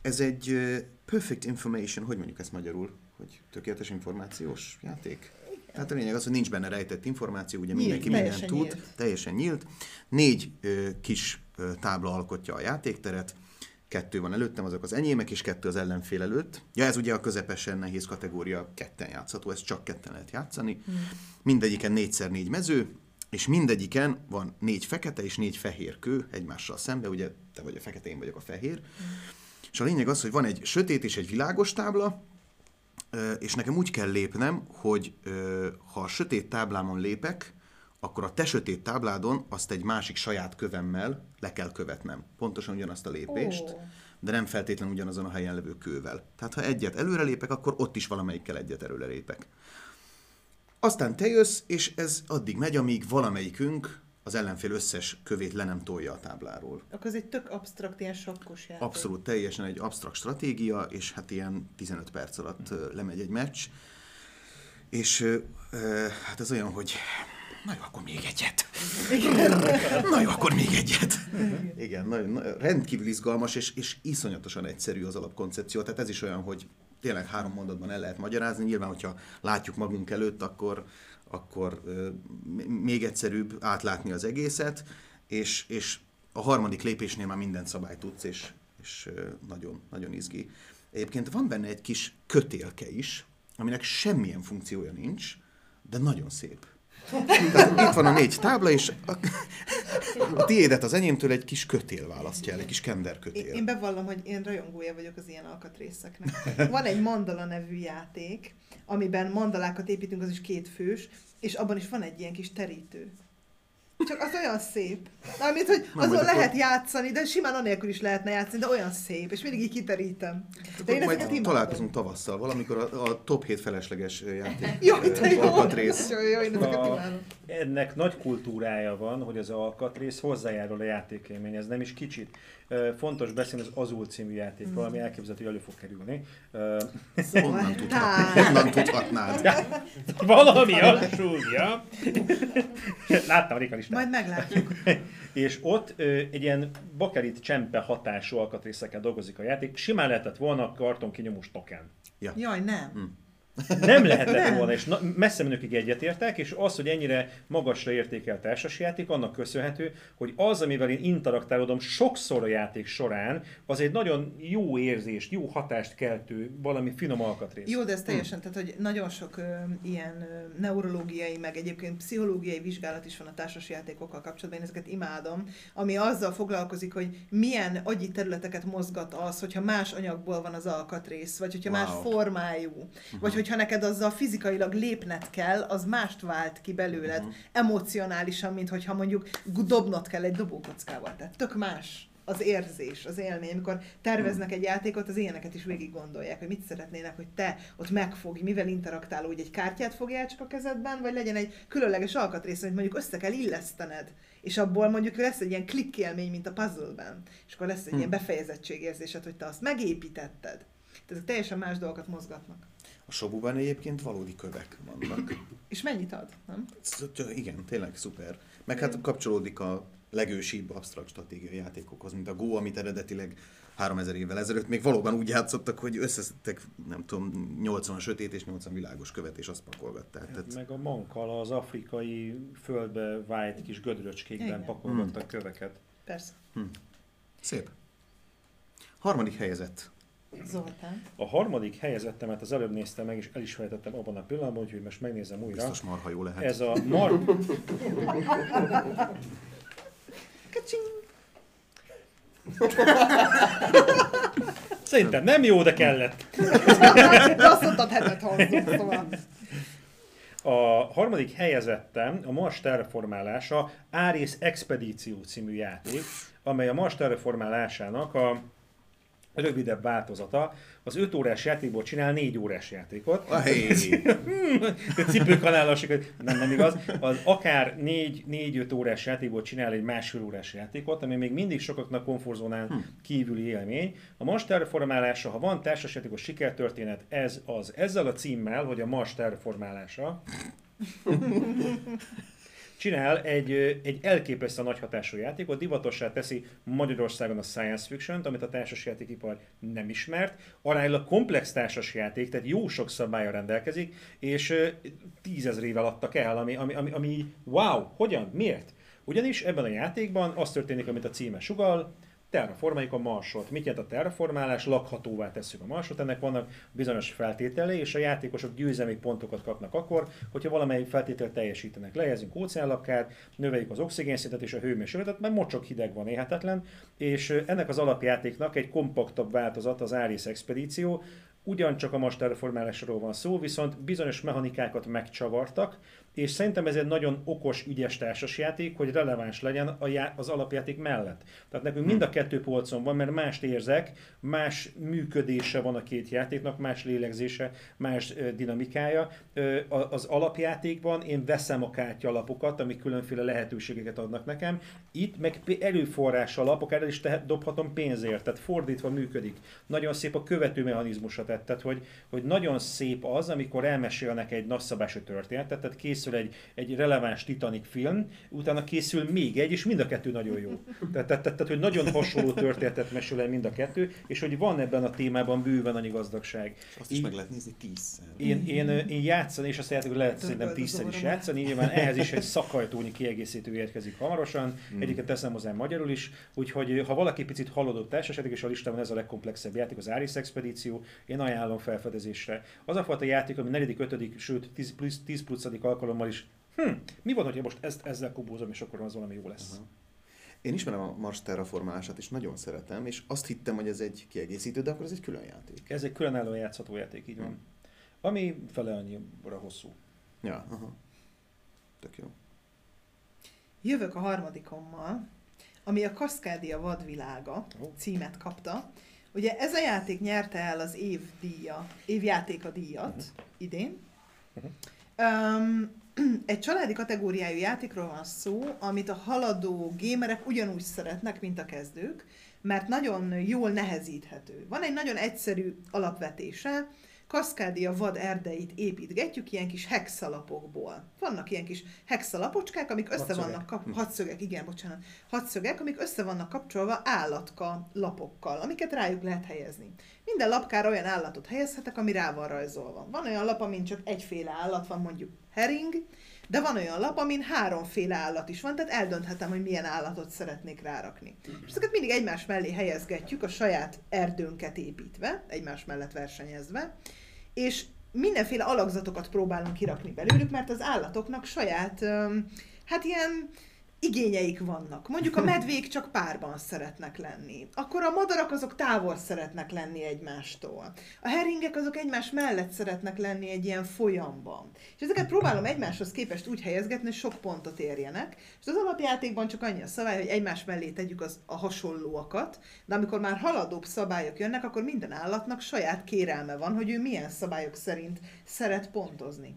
Speaker 1: Ez egy Perfect Information, hogy mondjuk ezt magyarul? Hogy tökéletes információs játék? Tehát a lényeg az, hogy nincs benne rejtett információ, ugye nyílt, mindenki mindent tud, nyílt. teljesen nyílt. Négy ö, kis ö, tábla alkotja a játékteret, kettő van előttem, azok az enyémek, és kettő az ellenfél előtt. Ja, ez ugye a közepesen nehéz kategória, ketten játszható, ez csak ketten lehet játszani. Hmm. Mindegyiken négyszer négy mező, és mindegyiken van négy fekete és négy fehér kő egymással szembe, ugye te vagy a fekete, én vagyok a fehér. Hmm. És a lényeg az, hogy van egy sötét és egy világos tábla, és nekem úgy kell lépnem, hogy ha a sötét táblámon lépek, akkor a te sötét tábládon azt egy másik saját kövemmel le kell követnem. Pontosan ugyanazt a lépést, de nem feltétlenül ugyanazon a helyen levő kővel. Tehát ha egyet előrelépek, akkor ott is valamelyikkel egyet előrelépek. Aztán te jössz, és ez addig megy, amíg valamelyikünk az ellenfél összes kövét le nem tolja a tábláról.
Speaker 3: Akkor ez egy tök absztrakt, ilyen sakkos játék.
Speaker 1: Abszolút teljesen egy absztrakt stratégia, és hát ilyen 15 perc alatt lemegy egy meccs. És hát ez olyan, hogy na jó, akkor még egyet. Na jó, akkor még egyet. Igen, nagyon, na- rendkívül izgalmas, és, és iszonyatosan egyszerű az alapkoncepció. Tehát ez is olyan, hogy tényleg három mondatban el lehet magyarázni. Nyilván, hogyha látjuk magunk előtt, akkor, akkor még egyszerűbb átlátni az egészet, és, és a harmadik lépésnél már minden szabályt tudsz, és, és nagyon, nagyon izgi. Egyébként van benne egy kis kötélke is, aminek semmilyen funkciója nincs, de nagyon szép. Tehát itt van a négy tábla, és a, a tiédet az enyémtől egy kis kötél választja el, egy kis kender
Speaker 3: Én,
Speaker 1: kötél.
Speaker 3: én bevallom, hogy én rajongója vagyok az ilyen alkatrészeknek. Van egy mandala nevű játék, amiben mandalákat építünk, az is két fős, és abban is van egy ilyen kis terítő. Csak az olyan szép. Amit, hogy
Speaker 1: Na,
Speaker 3: azon
Speaker 1: majd akkor-
Speaker 3: lehet játszani, de simán anélkül is lehetne játszani, de olyan szép, és mindig így kiterítem. De én
Speaker 1: Majd
Speaker 3: imádom.
Speaker 1: találkozunk tavasszal, valamikor a, a top 7 felesleges játék.
Speaker 3: Jaj, de jó!
Speaker 1: Alkatrész.
Speaker 3: Jó, jó, én ezeket imádom.
Speaker 2: ennek nagy kultúrája van, hogy az alkatrész hozzájárul a játékélmény, ez nem is kicsit. Fontos beszélni az Azul című játékról, ami elképzelhető, hogy elő fog kerülni. Ö,
Speaker 1: Honnan, tudhat, honnan tudhatnád?
Speaker 2: Valami a súlya. Láttam a Réka listát.
Speaker 3: Majd meglátjuk.
Speaker 2: És ott egy ilyen bakelit csempe hatású alkatrészekkel dolgozik a játék. Simán lehetett volna kartonkinyomós token.
Speaker 1: Ja.
Speaker 3: Jaj, nem.
Speaker 2: Nem lehetett
Speaker 3: Nem.
Speaker 2: volna, és na, messze menőkig egyetértek, és az, hogy ennyire magasra értékelt társasjáték, annak köszönhető, hogy az, amivel én interaktálodom sokszor a játék során, az egy nagyon jó érzést, jó hatást keltő, valami finom alkatrész.
Speaker 3: Jó, de ez teljesen, tehát hogy nagyon sok ö, ilyen ö, neurológiai, meg egyébként pszichológiai vizsgálat is van a társasjátékokkal kapcsolatban, én ezeket imádom, ami azzal foglalkozik, hogy milyen agyi területeket mozgat az, hogyha más anyagból van az alkatrész, vagy hogyha más
Speaker 1: Wow.
Speaker 3: formájú, vagy hogyha neked azzal fizikailag lépned kell, az mást vált ki belőled emocionálisan, mint hogyha mondjuk dobnod kell egy dobókockával. Tehát tök más az érzés, az élmény. Amikor terveznek egy játékot, az ilyeneket is végig gondolják, hogy mit szeretnének, hogy te ott megfogj, mivel interaktáló, hogy egy kártyát fogjál csak a kezedben, vagy legyen egy különleges alkatrész, amit mondjuk össze kell illesztened, és abból mondjuk lesz egy ilyen klikk élmény, mint a puzzle-ben, és akkor lesz egy ilyen befejezettségérzésed, hogy te azt megépítetted. Tehát teljesen más dolgokat mozgatnak.
Speaker 1: A Sobuban egyébként valódi kövek vannak.
Speaker 3: És mennyit ad, nem?
Speaker 1: Igen, tényleg szuper. Meg hát kapcsolódik a legősibb absztrakt stratégiai játékokhoz, mint a Go, amit eredetileg 3000 évvel ezelőtt még valóban úgy játszottak, hogy összeszedtek, nem tudom, 80 sötét és 80 világos követ, és azt pakolgatták. Tehát
Speaker 2: Meg a mankal az afrikai földbe vájt kis gödröcskékben
Speaker 3: Igen.
Speaker 2: pakolgattak köveket.
Speaker 3: Persze.
Speaker 1: szép. Harmadik helyezett.
Speaker 3: Zoltán.
Speaker 2: A harmadik helyezettemet az előbb néztem meg, és el is felejtettem abban a pillanatban, úgyhogy most megnézem újra.
Speaker 1: Biztos marha jó lehet.
Speaker 2: Ez a Mar...
Speaker 3: Kacsing!
Speaker 2: Szerintem nem jó, de kellett.
Speaker 3: De azt mondtad hetet hozzuk, szóval.
Speaker 2: A harmadik helyezettem a Mars terraformálása Ares Expedíció című játék, amely a Mars terraformálásának a rövidebb változata. Az 5 órás játékból csinál 4 órás játékot.
Speaker 1: Ahé,
Speaker 2: cipőkanálosokat, nem, nem igaz, az akár 4-5 órás játékból csinál egy másfél órás játékot, ami még mindig sokaknak komfortzónán kívüli élmény. A Mars terraformálása, ha van társasjátékos sikertörténet, ez az. Ezzel a címmel, hogy a Mars terraformálása, csinál egy, egy elképesztő nagy hatású játékot, divatossá teszi Magyarországon a science fiction amit a társasjátékipar nem ismert, aránylag komplex társasjáték, tehát jó sok szabálya rendelkezik, és tízezrével adtak el, ami, ami, ami, ami wow, hogyan, miért? Ugyanis ebben a játékban az történik, amit a címe sugal, terraformáljuk a marsot. Mit jelent a terraformálás? Lakhatóvá tesszük a marsot. Ennek vannak bizonyos feltételei, és a játékosok győzelmi pontokat kapnak akkor, hogyha valamelyik feltételt teljesítenek. Lejezünk óceánlapkát, növeljük az oxigénszintet és a hőmérsékletet, mert mocsok hideg van, éhetetlen, és ennek az alapjátéknak egy kompaktabb változat az Ares Expedíció, Ugyancsak a Mars terraformálásról van szó, viszont bizonyos mechanikákat megcsavartak, és szerintem ez egy nagyon okos, ügyes társasjáték, hogy releváns legyen a já- az alapjáték mellett. Tehát nekünk mind a kettő polcon van, mert mást érzek, más működése van a két játéknak, más lélegzése, más dinamikája. Az alapjátékban én veszem a kártyalapokat, amik különféle lehetőségeket adnak nekem. Itt meg előforrás alapok, erre is tehet, dobhatom pénzért, tehát fordítva működik. Nagyon szép a követő mechanizmusa tett, tehát hogy, hogy nagyon szép az, amikor elmesélnek egy nagyszabású történetet, tehát készül egy, egy releváns Titanic film, utána készül még egy, és mind a kettő nagyon jó. Tehát, tehát, tehát, hogy nagyon hasonló történetet mesél el mind a kettő, és hogy van ebben a témában bőven annyi gazdagság.
Speaker 1: Azt is
Speaker 2: Így-
Speaker 1: meg lehet nézni tízszer.
Speaker 2: én, én, én játszani, és azt a játékot lehet szerintem tízszer is játszani, nyilván ehhez is egy szakajtónyi kiegészítő érkezik hamarosan,
Speaker 1: Hmm.
Speaker 2: egyiket teszem hozzá magyarul is, úgyhogy ha valaki picit hallodott társasjáték, és a listámon ez a legkomplexebb játék, az Aris Expedíció, én ajánlom felfedezésre. Az a fajta játék, ami negyedik, ötödik, sőt 10 plusz, 10 plusz alkalommal is hm, mi van, hogyha most ezt, ezzel kobózom, és akkor az valami jó lesz.
Speaker 1: Aha. Én ismerem a Mars terraformálását, és nagyon szeretem, és azt hittem, hogy ez egy kiegészítő, de akkor ez egy külön játék.
Speaker 2: Ez egy különálló játszható játék, így van. Ami fele annyira hosszú.
Speaker 1: Ja, aha. Tök jó.
Speaker 3: Jövök a harmadikommal, ami a Kaszkádia vadvilága
Speaker 2: Ó.
Speaker 3: címet kapta. Ugye ez a játék nyerte el az év díja, évjátéka díjat idén. Um, egy családi kategóriájú játékról van szó, amit a haladó gémerek ugyanúgy szeretnek, mint a kezdők, mert nagyon jól nehezíthető. Van egy nagyon egyszerű alapvetése, Kaszkádia vad erdeit építgetjük ilyen kis hexalapokból. Vannak ilyen kis hexalapocskák, amik össze
Speaker 2: Hatszögek.
Speaker 3: vannak kap... Hatszögek, igen, bocsánat. Hatszögek, amik össze vannak kapcsolva állatka lapokkal, amiket rájuk lehet helyezni. Minden lapkára olyan állatot helyezhetek, ami rá van rajzolva. Van olyan lap, amin csak egyféle állat van, mondjuk hering, de van olyan lap, amin háromféle állat is van, tehát eldönthetem, hogy milyen állatot szeretnék rárakni. És ezeket mindig egymás mellé helyezgetjük, a saját erdőnket építve, egymás mellett versenyezve, és mindenféle alakzatokat próbálunk kirakni belőlük, mert az állatoknak saját, hát ilyen igényeik vannak. Mondjuk a medvék csak párban szeretnek lenni. Akkor a madarak azok távol szeretnek lenni egymástól. A heringek azok egymás mellett szeretnek lenni egy ilyen folyamban. És ezeket próbálom egymáshoz képest úgy helyezgetni, hogy sok pontot érjenek. És az alapjátékban csak annyi a szabály, hogy egymás mellé tegyük az, a hasonlóakat, de amikor már haladóbb szabályok jönnek, akkor minden állatnak saját kérelme van, hogy ő milyen szabályok szerint szeret pontozni.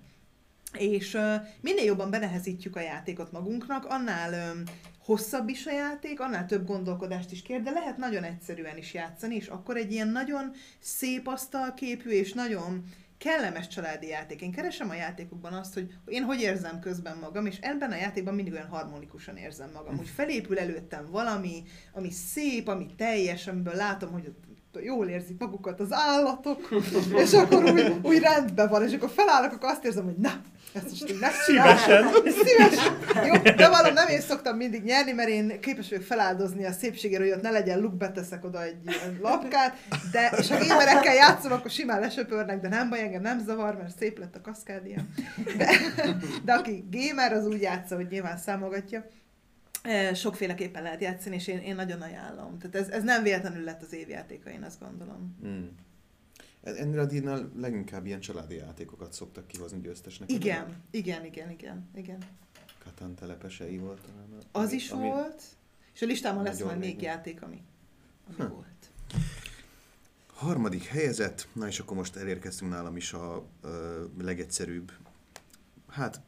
Speaker 3: És uh, minél jobban benehezítjük a játékot magunknak, annál um, hosszabb is a játék, annál több gondolkodást is kér, de lehet nagyon egyszerűen is játszani, és akkor egy ilyen nagyon szép asztalképű és nagyon kellemes családi játék. Én keresem a játékokban azt, hogy én hogy érzem közben magam, és ebben a játékban mindig olyan harmonikusan érzem magam. Úgy felépül előttem valami, ami szép, ami teljes, amiből látom, hogy ott jól érzik magukat az állatok, és akkor úgy, úgy rendben van, és akkor felállok, akkor azt érzem, hogy na, ezt most így
Speaker 2: Szívesen.
Speaker 3: Szívesen. Jó, de valami nem én szoktam mindig nyerni, mert én képes vagyok feláldozni a szépségére, hogy ott ne legyen luk, beteszek oda egy ilyen lapkát, de, és ha gamerekkel játszom, akkor simán lesöpörnek, de nem baj, engem nem zavar, mert szép lett a kaszkádia. De, de aki gamer, az úgy játsza, hogy nyilván számogatja. Eh, Sokféleképpen lehet játszani, és én, én nagyon ajánlom. Tehát ez, ez nem véletlenül lett az évjátéka, én azt gondolom.
Speaker 1: Hmm. Ennél a díjnál leginkább ilyen családi játékokat szoktak kihozni győztesnek.
Speaker 3: Igen, igen, igen, igen, igen.
Speaker 1: Katan telepesei volt talán.
Speaker 3: Az
Speaker 1: ami-
Speaker 3: is
Speaker 1: ami-
Speaker 3: volt, és a listámon lesz majd még játék, ami, ami
Speaker 1: Hm.
Speaker 3: volt.
Speaker 1: Harmadik helyezett, na és akkor most elérkeztünk nálam is a ö, legegyszerűbb. Hát,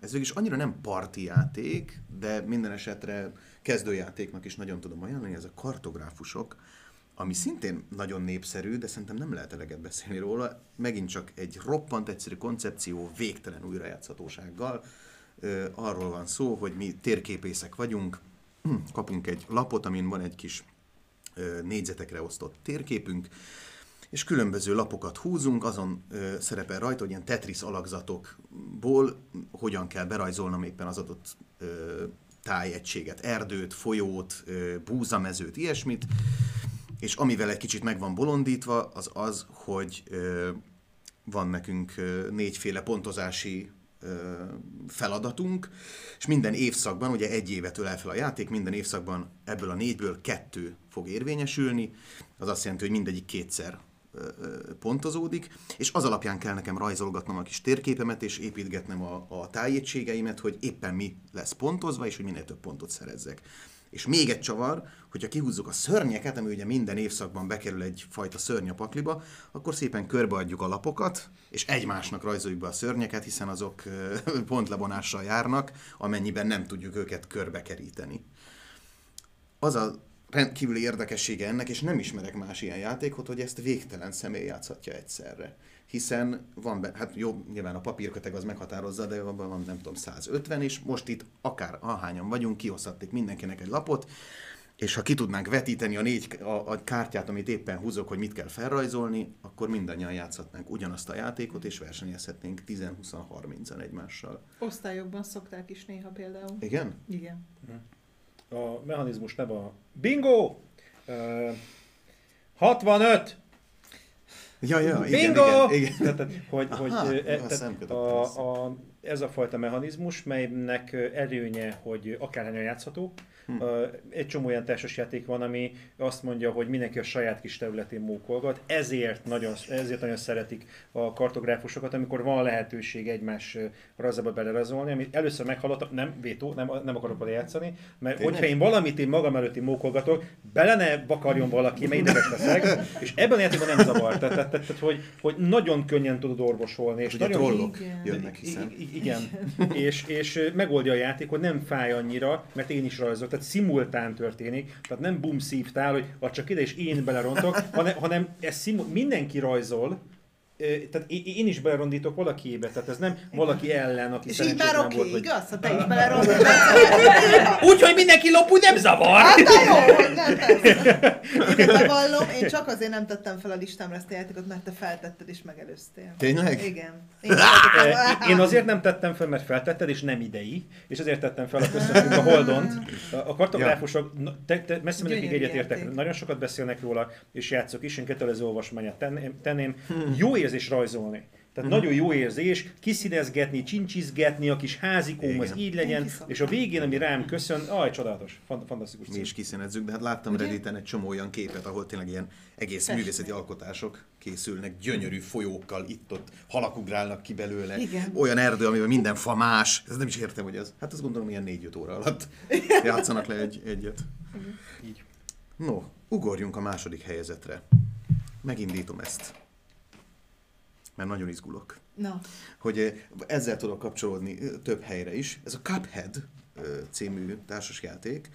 Speaker 1: ez is annyira nem parti játék, de minden esetre kezdőjátéknak is nagyon tudom ajánlani, ez a kartográfusok, ami szintén nagyon népszerű, de szerintem nem lehet eleget beszélni róla. Megint csak egy roppant egyszerű koncepció, végtelen újrajátszhatósággal. Arról van szó, hogy mi térképészek vagyunk, kapunk egy lapot, amin van egy kis ö, négyzetekre osztott térképünk, és különböző lapokat húzunk, azon ö, szerepel rajta, hogy ilyen Tetris alakzatokból hogyan kell berajzolnom éppen az adott ö, tájegységet, erdőt, folyót, ö, búzamezőt, ilyesmit, és amivel egy kicsit meg van bolondítva, az az, hogy ö, van nekünk négyféle pontozási feladatunk, és minden évszakban, ugye egy évet ölel fel a játék, minden évszakban ebből a négyből kettő fog érvényesülni, az azt jelenti, hogy mindegyik kétszer pontozódik, és az alapján kell nekem rajzolgatnom a kis térképemet, és építgetnem a, a tájétségeimet, hogy éppen mi lesz pontozva, és hogy minél több pontot szerezzek. És még egy csavar, hogyha kihúzzuk a szörnyeket, ami ugye minden évszakban bekerül egy fajta szörny a pakliba, akkor szépen körbeadjuk a lapokat, és egymásnak rajzoljuk be a szörnyeket, hiszen azok pontlebonással járnak, amennyiben nem tudjuk őket körbekeríteni. Az a rendkívüli érdekessége ennek, és nem ismerek más ilyen játékot, hogy ezt végtelen személy játszhatja egyszerre. Hiszen van, be, hát jó, nyilván a papírköteg az meghatározza, de abban van nem tudom 150, és most itt akár ahányan vagyunk, kiosztatték mindenkinek egy lapot, és ha ki tudnánk vetíteni a négy a, a kártyát, amit éppen húzok, hogy mit kell felrajzolni, akkor mindannyian játszhatnánk ugyanazt a játékot, és versenyezhetnénk 10-20-30-an egymással.
Speaker 3: Osztályokban szokták is néha például.
Speaker 1: Igen?
Speaker 3: Igen.
Speaker 2: A mechanizmus neve a Bingo! Ö, 65!
Speaker 1: Ja, ja, igen,
Speaker 2: Bingo!
Speaker 1: igen, igen.
Speaker 2: Tehát, tehát, hogy,
Speaker 1: Aha,
Speaker 2: hogy e,
Speaker 1: a
Speaker 2: tehát a, a, ez a fajta mechanizmus, melynek előnye, hogy akárhányan játszható.
Speaker 1: Hm.
Speaker 2: Ö, Egy csomó olyan társasjáték van, ami azt mondja, hogy mindenki a saját kis területén mókolgat, ezért nagyon, ezért nagyon szeretik a kartográfusokat, amikor van lehetőség egymás ö, rajzába belerajzolni, amit először meghallottam, nem, vétó, nem, nem akarok vele játszani, mert
Speaker 1: Tényleg?
Speaker 2: hogyha én valamit én magam előtti mókolgatok, bele ne vakarjon valaki, mert ideges leszek, és ebben a játékban nem zavar. Tehát, tehát, tehát, tehát hogy, hogy nagyon könnyen tudod orvosolni, és
Speaker 1: Ugye
Speaker 2: nagyon
Speaker 1: trollok
Speaker 3: Igen.
Speaker 1: jönnek, hiszen.
Speaker 2: I- igen, és, és megoldja a játék, hogy nem fáj annyira, mert én is rajzolok, tehát szimultán történik, tehát nem bum szívtál, hogy csak ide és én belerontok, hanem, hanem ez szimu- mindenki rajzol, tehát én, is belerondítok valakiébe, tehát ez nem valaki ellen, aki
Speaker 3: És így már oké,
Speaker 2: volt, vagy-
Speaker 3: igaz? Ha te is belerontottál.
Speaker 2: Úgyhogy mindenki lop, úgy nem zavar!
Speaker 3: Hát de jó, hogy nem persze. Bevallom, én csak azért nem tettem fel a listámra ezt a játékot, mert te feltetted és megelőztél.
Speaker 1: Tényleg?
Speaker 3: Igen. Én
Speaker 2: Én azért nem tettem fel, mert feltetted, és nem idei, és azért tettem fel a köszöntünk a Holdont. A- kartográfusok, na, te, te messze
Speaker 3: Gyönyörű
Speaker 2: egyetértek, nagyon sokat beszélnek róla, és játszok is, én kötelező olvasmányát tenném. tenném. Jó érzés rajzolni. Tehát nagyon jó érzés kiszínezgetni, csincsizgetni, a kis házikóm, az
Speaker 1: Igen.
Speaker 2: így legyen, és a végén, ami rám köszön, aj, csodálatos, fan- fantasztikus
Speaker 1: Mi
Speaker 2: cím.
Speaker 1: is kiszínezzük, de hát láttam
Speaker 3: Ugye?
Speaker 1: Redditen egy csomó olyan képet, ahol tényleg ilyen egész
Speaker 3: Festmény.
Speaker 1: művészeti alkotások készülnek, gyönyörű folyókkal, itt-ott halak ugrálnak ki belőle,
Speaker 3: Igen.
Speaker 1: olyan erdő, amiben minden fa más, ez nem is értem, hogy ez, hát azt gondolom ilyen 4-5 óra alatt játszanak le egy, egyet.
Speaker 2: Így.
Speaker 1: No, ugorjunk a második helyezetre. Megindítom ezt. Mert nagyon izgulok.
Speaker 3: Na,
Speaker 1: hogy ezzel tudok kapcsolódni több helyre is. Ez a Cuphead című társasjáték,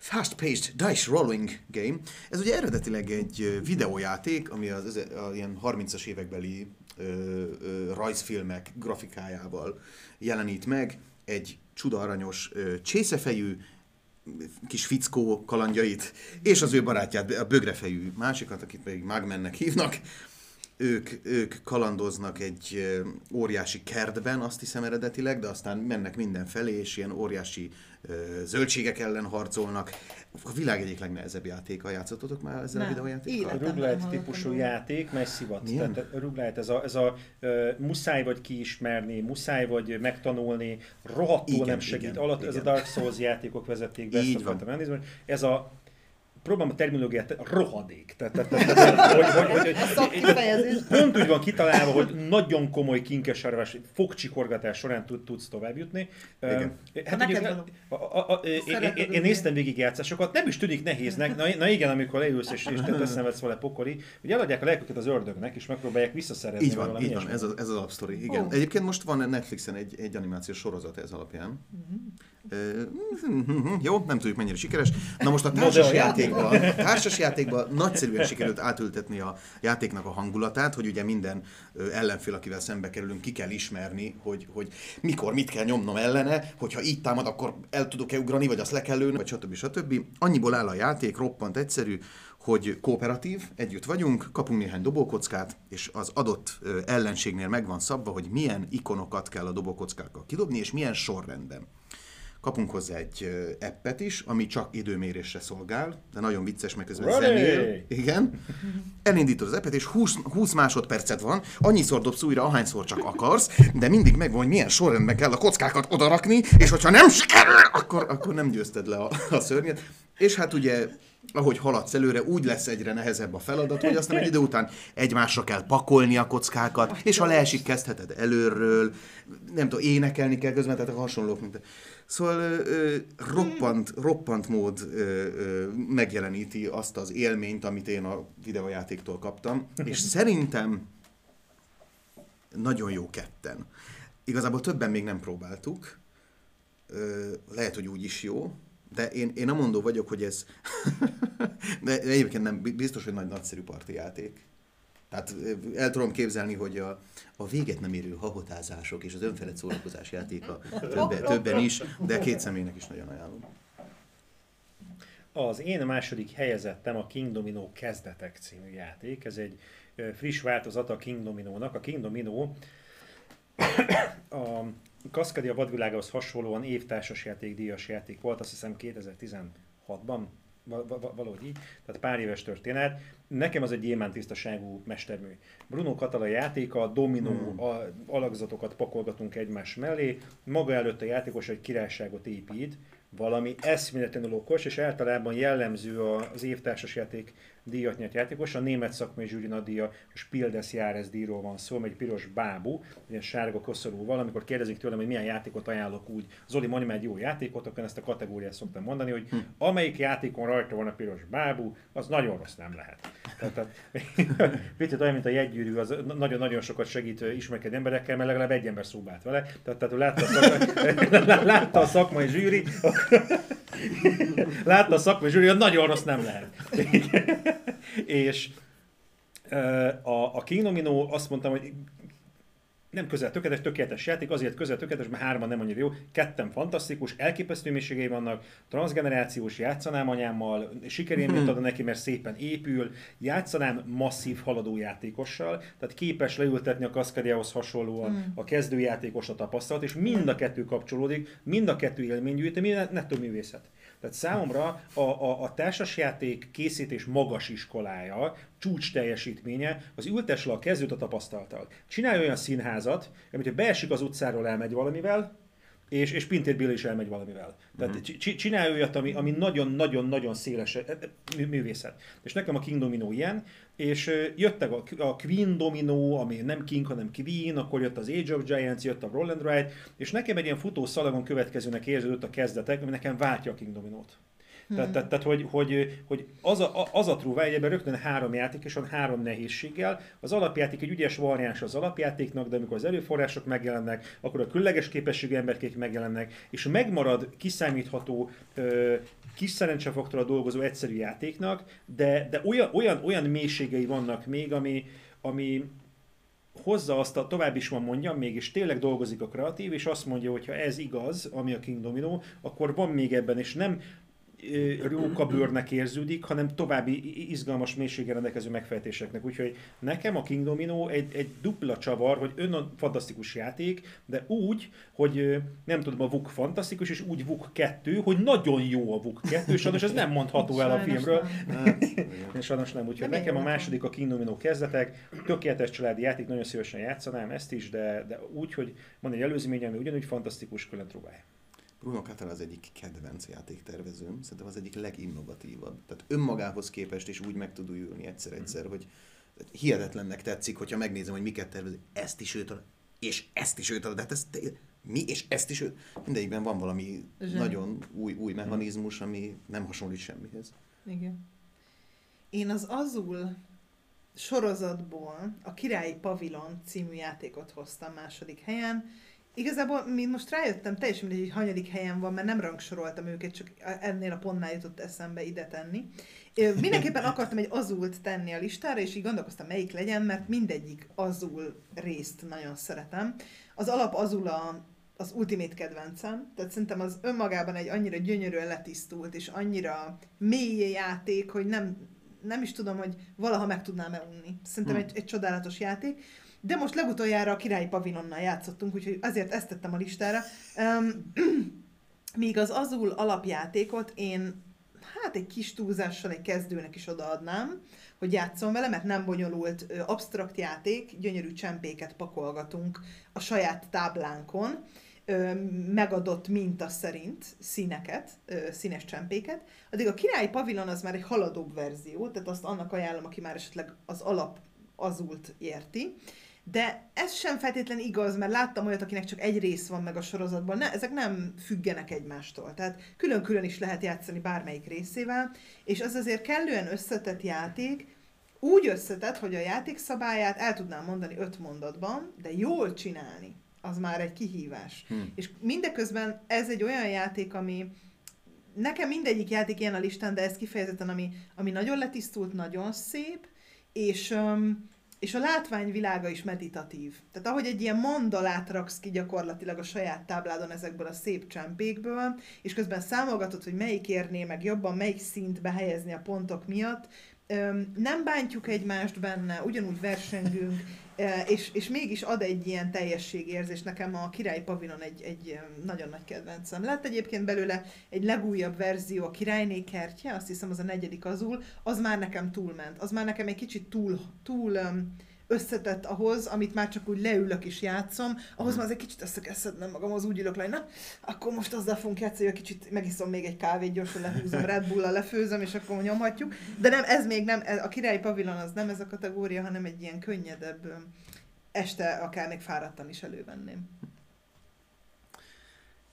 Speaker 1: Fast-paced dice rolling game. Ez ugye eredetileg egy videójáték, ami az, az a, ilyen 30-as évekbeli ö, ö, rajzfilmek grafikájával jelenít meg egy csuda aranyos ö, csészefejű kis fickó kalandjait, és az ő barátját, a bögrefejű másikat, akit pedig Magmennek hívnak, ők, ők kalandoznak egy óriási kertben, azt hiszem eredetileg, de aztán mennek mindenfelé, és ilyen óriási ö, zöldségek ellen harcolnak. A világ egyik legnehezebb játéka. Játszottatok már ezzel
Speaker 3: Nem.
Speaker 1: a videójátékkal?
Speaker 2: Roguelite
Speaker 3: hallottam
Speaker 2: típusú játék, mely szivat.
Speaker 1: Milyen?
Speaker 2: Tehát a roguelite, ez a, ez a uh, muszáj vagy kiismerni, muszáj vagy megtanulni, rohadtul
Speaker 1: Igen,
Speaker 2: nem segít.
Speaker 1: igen,
Speaker 2: Alatt ez a
Speaker 1: igen.
Speaker 2: Dark Souls játékok vezették be ezt
Speaker 1: Így
Speaker 2: a
Speaker 1: van.
Speaker 2: fajta mechanizmus. Ez a próbálom a terminológiát, rohadék. Tehát, tehát, tehát, tehát, hogy, hogy, hogy. Pont úgy van kitalálva, hogy nagyon komoly kinkesarvás, fogcsikorgatás során tud, tudsz tovább jutni.
Speaker 1: Igen.
Speaker 2: Hát
Speaker 3: neked
Speaker 2: ugye,
Speaker 3: való.
Speaker 2: a, a, a, én, én, néztem végig játszásokat, nem is tűnik nehéznek. Na, na igen, amikor leülsz és, és te teszemetsz vele pokoli, ugye eladják a lelküket az ördögnek, és megpróbálják visszaszerezni.
Speaker 1: Így van,
Speaker 2: valami
Speaker 1: így van, ez, a, ez az alapsztori. Igen.
Speaker 3: Ó.
Speaker 1: Egyébként most van Netflixen egy, egy animációs sorozat ez alapján. Mhm, Jó, nem tudjuk mennyire sikeres. Na most a
Speaker 2: de a
Speaker 1: társasjátékban, társasjátékban nagyszerűen sikerült átültetni a játéknak a hangulatát, hogy ugye minden ellenfél, akivel szembe kerülünk, ki kell ismerni, hogy, hogy mikor mit kell nyomnom ellene, hogyha így támad, akkor el tudok-e ugrani, vagy azt le kell lőni, vagy stb. stb. Annyiból áll a játék, roppant egyszerű, hogy kooperatív, együtt vagyunk, kapunk néhány dobókockát, és az adott ellenségnél meg van szabva, hogy milyen ikonokat kell a dobókockákkal kidobni, és milyen sorrendben. Kapunk hozzá egy appet is, ami csak időmérésre szolgál, de nagyon vicces, meg közben zenél. Igen. Elindítod az appet, és 20, 20 másodperced van, annyiszor dobsz újra, ahányszor csak akarsz, de mindig megvan, hogy milyen sorrendben kell a kockákat odarakni, és hogyha nem sikerül, akkor, akkor nem győzted le a, a szörnyet. És hát ugye, ahogy haladsz előre, úgy lesz egyre nehezebb a feladat, hogy aztán egy idő után egymásra kell pakolni a kockákat, és ha leesik, kezdheted előről, nem tudom, énekelni kell közben, tehát hasonlók, mint... Szóval ö, roppant, roppant mód ö, ö, megjeleníti azt az élményt, amit én a videójátéktól kaptam, és szerintem nagyon jó ketten. Igazából többen még nem próbáltuk, ö, lehet, hogy úgy is jó, de én, én nem mondó vagyok, hogy ez... de egyébként nem, biztos, hogy nagy nagyszerű parti játék. Tehát el tudom képzelni, hogy a, a véget nem érő hahotázások és az önfelett szórakozás játéka többen, többen is, de két személynek is nagyon ajánlom.
Speaker 2: Az én második helyezettem a King Domino Kezdetek című játék. Ez egy friss változata a King Dominónak. A King Domino a Kaszkadia vadvilágához hasonlóan évtársas játék, díjas játék volt, azt hiszem 2016-ban, val- val- valahogy így, tehát pár éves történet. Nekem az egy gyémán tisztaságú mestermű. Bruno Catala játéka, dominó hmm. a, alakzatokat pakolgatunk egymás mellé, maga előtt a játékos egy királyságot épít, valami eszméletlenül okos, és általában jellemző az évtársas játék díjat nyert játékos. A német szakmai zsűri díja, a Spiel des Jahres díjról van szó, egy piros bábú, ilyen sárga koszorúval. Amikor kérdezik tőlem, hogy milyen játékot ajánlok úgy, Zoli, mondj már egy jó játékot, akkor ezt a kategóriát szoktam mondani, hogy hm. amelyik játékon rajta van a piros bábú, az nagyon rossz nem lehet. Tehát, picit olyan, mint a jegygyűrű, az nagyon-nagyon sokat segít ismerkedni emberekkel, mert legalább egy ember szóbált vele. Tehát, tehát látta, a szakmai, látta a szakmai zsűri, látta a szakmai zsűri, hogy nagyon rossz nem lehet. és a, a King Domino azt mondtam, hogy nem közel tökéletes, tökéletes játék, azért közel tökéletes, mert hárman nem annyira jó, ketten fantasztikus, elképesztő mélységei vannak, transgenerációs, játszanám anyámmal, sikerélményt ad neki, mert szépen épül, játszanám masszív haladó játékossal, tehát képes leültetni a kaszkadiához hasonlóan mm. a kezdőjátékos a tapasztalat, és mind a kettő kapcsolódik, mind a kettő élménygyűjtő, mind nettó művészet. Tehát számomra a, a, a társasjáték készítés magas iskolája, csúcs teljesítménye, az ültes le a kezdőt a tapasztaltal. Csinálj olyan színházat, amit ha beesik az utcáról, elmegy valamivel, és, és Pintér Bill is elmegy valamivel. Tehát uh-huh. csinálj olyat, ami, ami nagyon-nagyon-nagyon széles e, e, művészet. És nekem a King Domino ilyen, és jöttek a, Queen Domino, ami nem King, hanem Queen, akkor jött az Age of Giants, jött a Roll and Ride, és nekem egy ilyen futó szalagon következőnek érződött a kezdetek, ami nekem váltja a King Dominót. Hmm. Tehát, tehát, tehát hogy, hogy, hogy az a, az a true egyébben rögtön három játék, és van három nehézséggel. Az alapjáték egy ügyes variáns az alapjátéknak, de amikor az előforrások megjelennek, akkor a különleges képességű emberkék megjelennek, és megmarad kiszámítható, ö, kis szerencsefaktorral dolgozó egyszerű játéknak, de, de olyan, olyan, olyan mélységei vannak még, ami, ami, hozza azt a, tovább is van mondjam, mégis tényleg dolgozik a kreatív, és azt mondja, hogy ha ez igaz, ami a King Domino, akkor van még ebben, és nem rókabőrnek érződik, hanem további izgalmas mélységgel rendelkező megfejtéseknek. Úgyhogy nekem a King Domino egy, egy dupla csavar, hogy ön fantasztikus játék, de úgy, hogy nem tudom, a VUK fantasztikus, és úgy VUK 2, hogy nagyon jó a VUK 2, sajnos ez nem mondható el a filmről. Nem. sajnos nem, úgyhogy nekem a második a King Domino kezdetek, tökéletes családi játék, nagyon szívesen játszanám ezt is, de, de úgy, hogy van egy előzményem, ami ugyanúgy fantasztikus, külön próbálja.
Speaker 1: Bruno Catala az egyik kedvenc játéktervezőm, szerintem az egyik leginnovatívabb. Tehát önmagához képest is úgy meg tud újulni egyszer-egyszer, hogy hihetetlennek tetszik, hogyha megnézem, hogy miket tervez, ezt is őt és ezt is őt de hát ez mi, és ezt is őt. Mindegyikben van valami Zseni. nagyon új, új mechanizmus, ami nem hasonlít semmihez.
Speaker 3: Igen. Én az Azul sorozatból a Királyi Pavilon című játékot hoztam második helyen, Igazából mi most rájöttem, teljesen mindegy, hogy hanyadik helyen van, mert nem rangsoroltam őket, csak ennél a pontnál jutott eszembe ide tenni. Mindenképpen akartam egy azult tenni a listára, és így gondolkoztam, melyik legyen, mert mindegyik azul részt nagyon szeretem. Az alap azul a, az ultimate kedvencem, tehát szerintem az önmagában egy annyira gyönyörűen letisztult, és annyira mély játék, hogy nem, nem is tudom, hogy valaha meg tudnám-e unni. Szerintem hmm. egy, egy csodálatos játék. De most legutoljára a királyi pavilonnal játszottunk, úgyhogy azért ezt tettem a listára. Um, míg az Azul alapjátékot én hát egy kis túlzással egy kezdőnek is odaadnám, hogy játszom vele, mert nem bonyolult, absztrakt játék, gyönyörű csempéket pakolgatunk a saját táblánkon. megadott minta szerint színeket, színes csempéket, addig a királyi pavilon az már egy haladóbb verzió, tehát azt annak ajánlom, aki már esetleg az alap azult érti. De ez sem feltétlen igaz, mert láttam olyat, akinek csak egy rész van meg a sorozatban. Ne, ezek nem függenek egymástól. Tehát külön-külön is lehet játszani bármelyik részével, és az azért kellően összetett játék, úgy összetett, hogy a játékszabályát el tudnám mondani öt mondatban, de jól csinálni, az már egy kihívás. Hmm. És mindeközben ez egy olyan játék, ami nekem mindegyik játék ilyen a listán, de ez kifejezetten, ami, ami nagyon letisztult, nagyon szép, és um, és a látványvilága is meditatív. Tehát ahogy egy ilyen mandalát raksz ki gyakorlatilag a saját tábládon ezekből a szép csempékből, és közben számolgatod, hogy melyik érné meg jobban, melyik szintbe helyezni a pontok miatt, nem bántjuk egymást benne, ugyanúgy versengünk, és, és mégis ad egy ilyen teljességérzés. Nekem a Király Pavilon egy, egy nagyon nagy kedvencem. Lett egyébként belőle egy legújabb verzió, a Királyné kertje, azt hiszem az a negyedik azul, az már nekem túlment. Az már nekem egy kicsit túl, túl összetett ahhoz, amit már csak úgy leülök és játszom, ahhoz már egy kicsit össze kell szednem magam, az úgy ülök le, na, akkor most azzal fogunk játszani, hogy kicsit megiszom még egy kávét, gyorsan lehúzom, Red bull lefőzöm, és akkor nyomhatjuk. De nem, ez még nem, a királyi pavilon az nem ez a kategória, hanem egy ilyen könnyedebb, este akár még fáradtan is elővenném.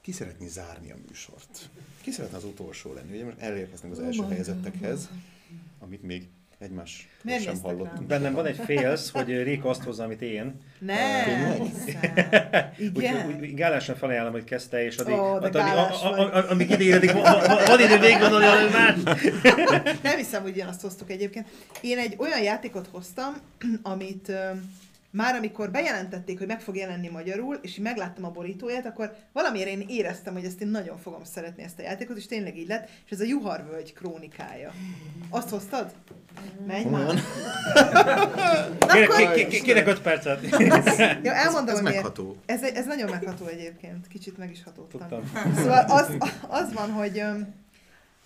Speaker 1: Ki szeretné zárni a műsort? Ki szeretne az utolsó lenni? Ugye most elérkeztünk az első helyezettekhez, amit még egymás
Speaker 3: Miért
Speaker 1: sem hallottunk.
Speaker 3: rám?
Speaker 2: Bennem van egy félsz, hogy Réka azt hozza, amit én.
Speaker 3: Ne. Igen?
Speaker 2: Úgy, úgy gálásan felajánlom, hogy kezdte, és addig,
Speaker 3: de
Speaker 2: addig
Speaker 3: gálás
Speaker 2: a, a,
Speaker 3: vagy.
Speaker 2: a, amíg ideéredik, van, van, idő végigmondani valami más.
Speaker 3: Nem hiszem, hogy ugyanazt hoztuk egyébként. Én egy olyan játékot hoztam, amit már amikor bejelentették, hogy meg fog jelenni magyarul, és megláttam a borítóját, akkor valamiért én éreztem, hogy ezt én nagyon fogom szeretni ezt a játékot, és tényleg így lett, és ez a Juharvölgy krónikája. Azt hoztad? Menj már!
Speaker 2: Kérek, kérek, kérek, kérek öt percet.
Speaker 3: Ja, elmondom,
Speaker 1: Ez
Speaker 3: miért.
Speaker 1: megható.
Speaker 3: Ez, ez nagyon megható egyébként. Kicsit meg is hatódtam.
Speaker 2: Tudtam.
Speaker 3: Szóval az, az van, hogy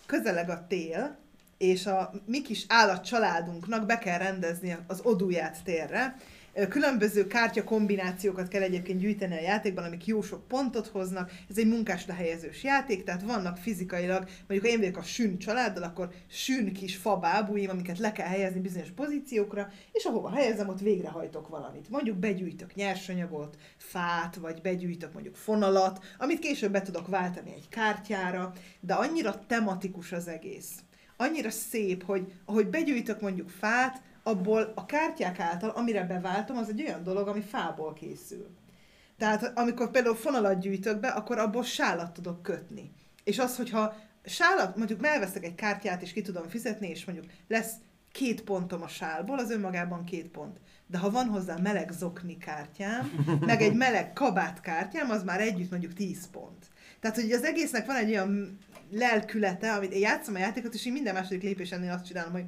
Speaker 3: közeleg a tél, és a mi kis állatcsaládunknak be kell rendezni az odúját térre. Különböző kártya kombinációkat kell egyébként gyűjteni a játékban, amik jó sok pontot hoznak. Ez egy munkás lehelyezős játék, tehát vannak fizikailag, mondjuk ha én vagyok a sün családdal, akkor sün kis fabábúim, amiket le kell helyezni bizonyos pozíciókra, és ahova helyezem, ott végrehajtok valamit. Mondjuk begyűjtök nyersanyagot, fát, vagy begyűjtök mondjuk fonalat, amit később be tudok váltani egy kártyára, de annyira tematikus az egész. Annyira szép, hogy ahogy begyűjtök mondjuk fát, abból a kártyák által, amire beváltom, az egy olyan dolog, ami fából készül. Tehát amikor például fonalat gyűjtök be, akkor abból sálat tudok kötni. És az, hogyha sálat, mondjuk elveszek egy kártyát, és ki tudom fizetni, és mondjuk lesz két pontom a sálból, az önmagában két pont. De ha van hozzá meleg zokni kártyám, meg egy meleg kabát kártyám, az már együtt mondjuk 10 pont. Tehát, hogy az egésznek van egy olyan lelkülete, amit én játszom a játékot, és én minden második lépésennél azt csinálom, hogy.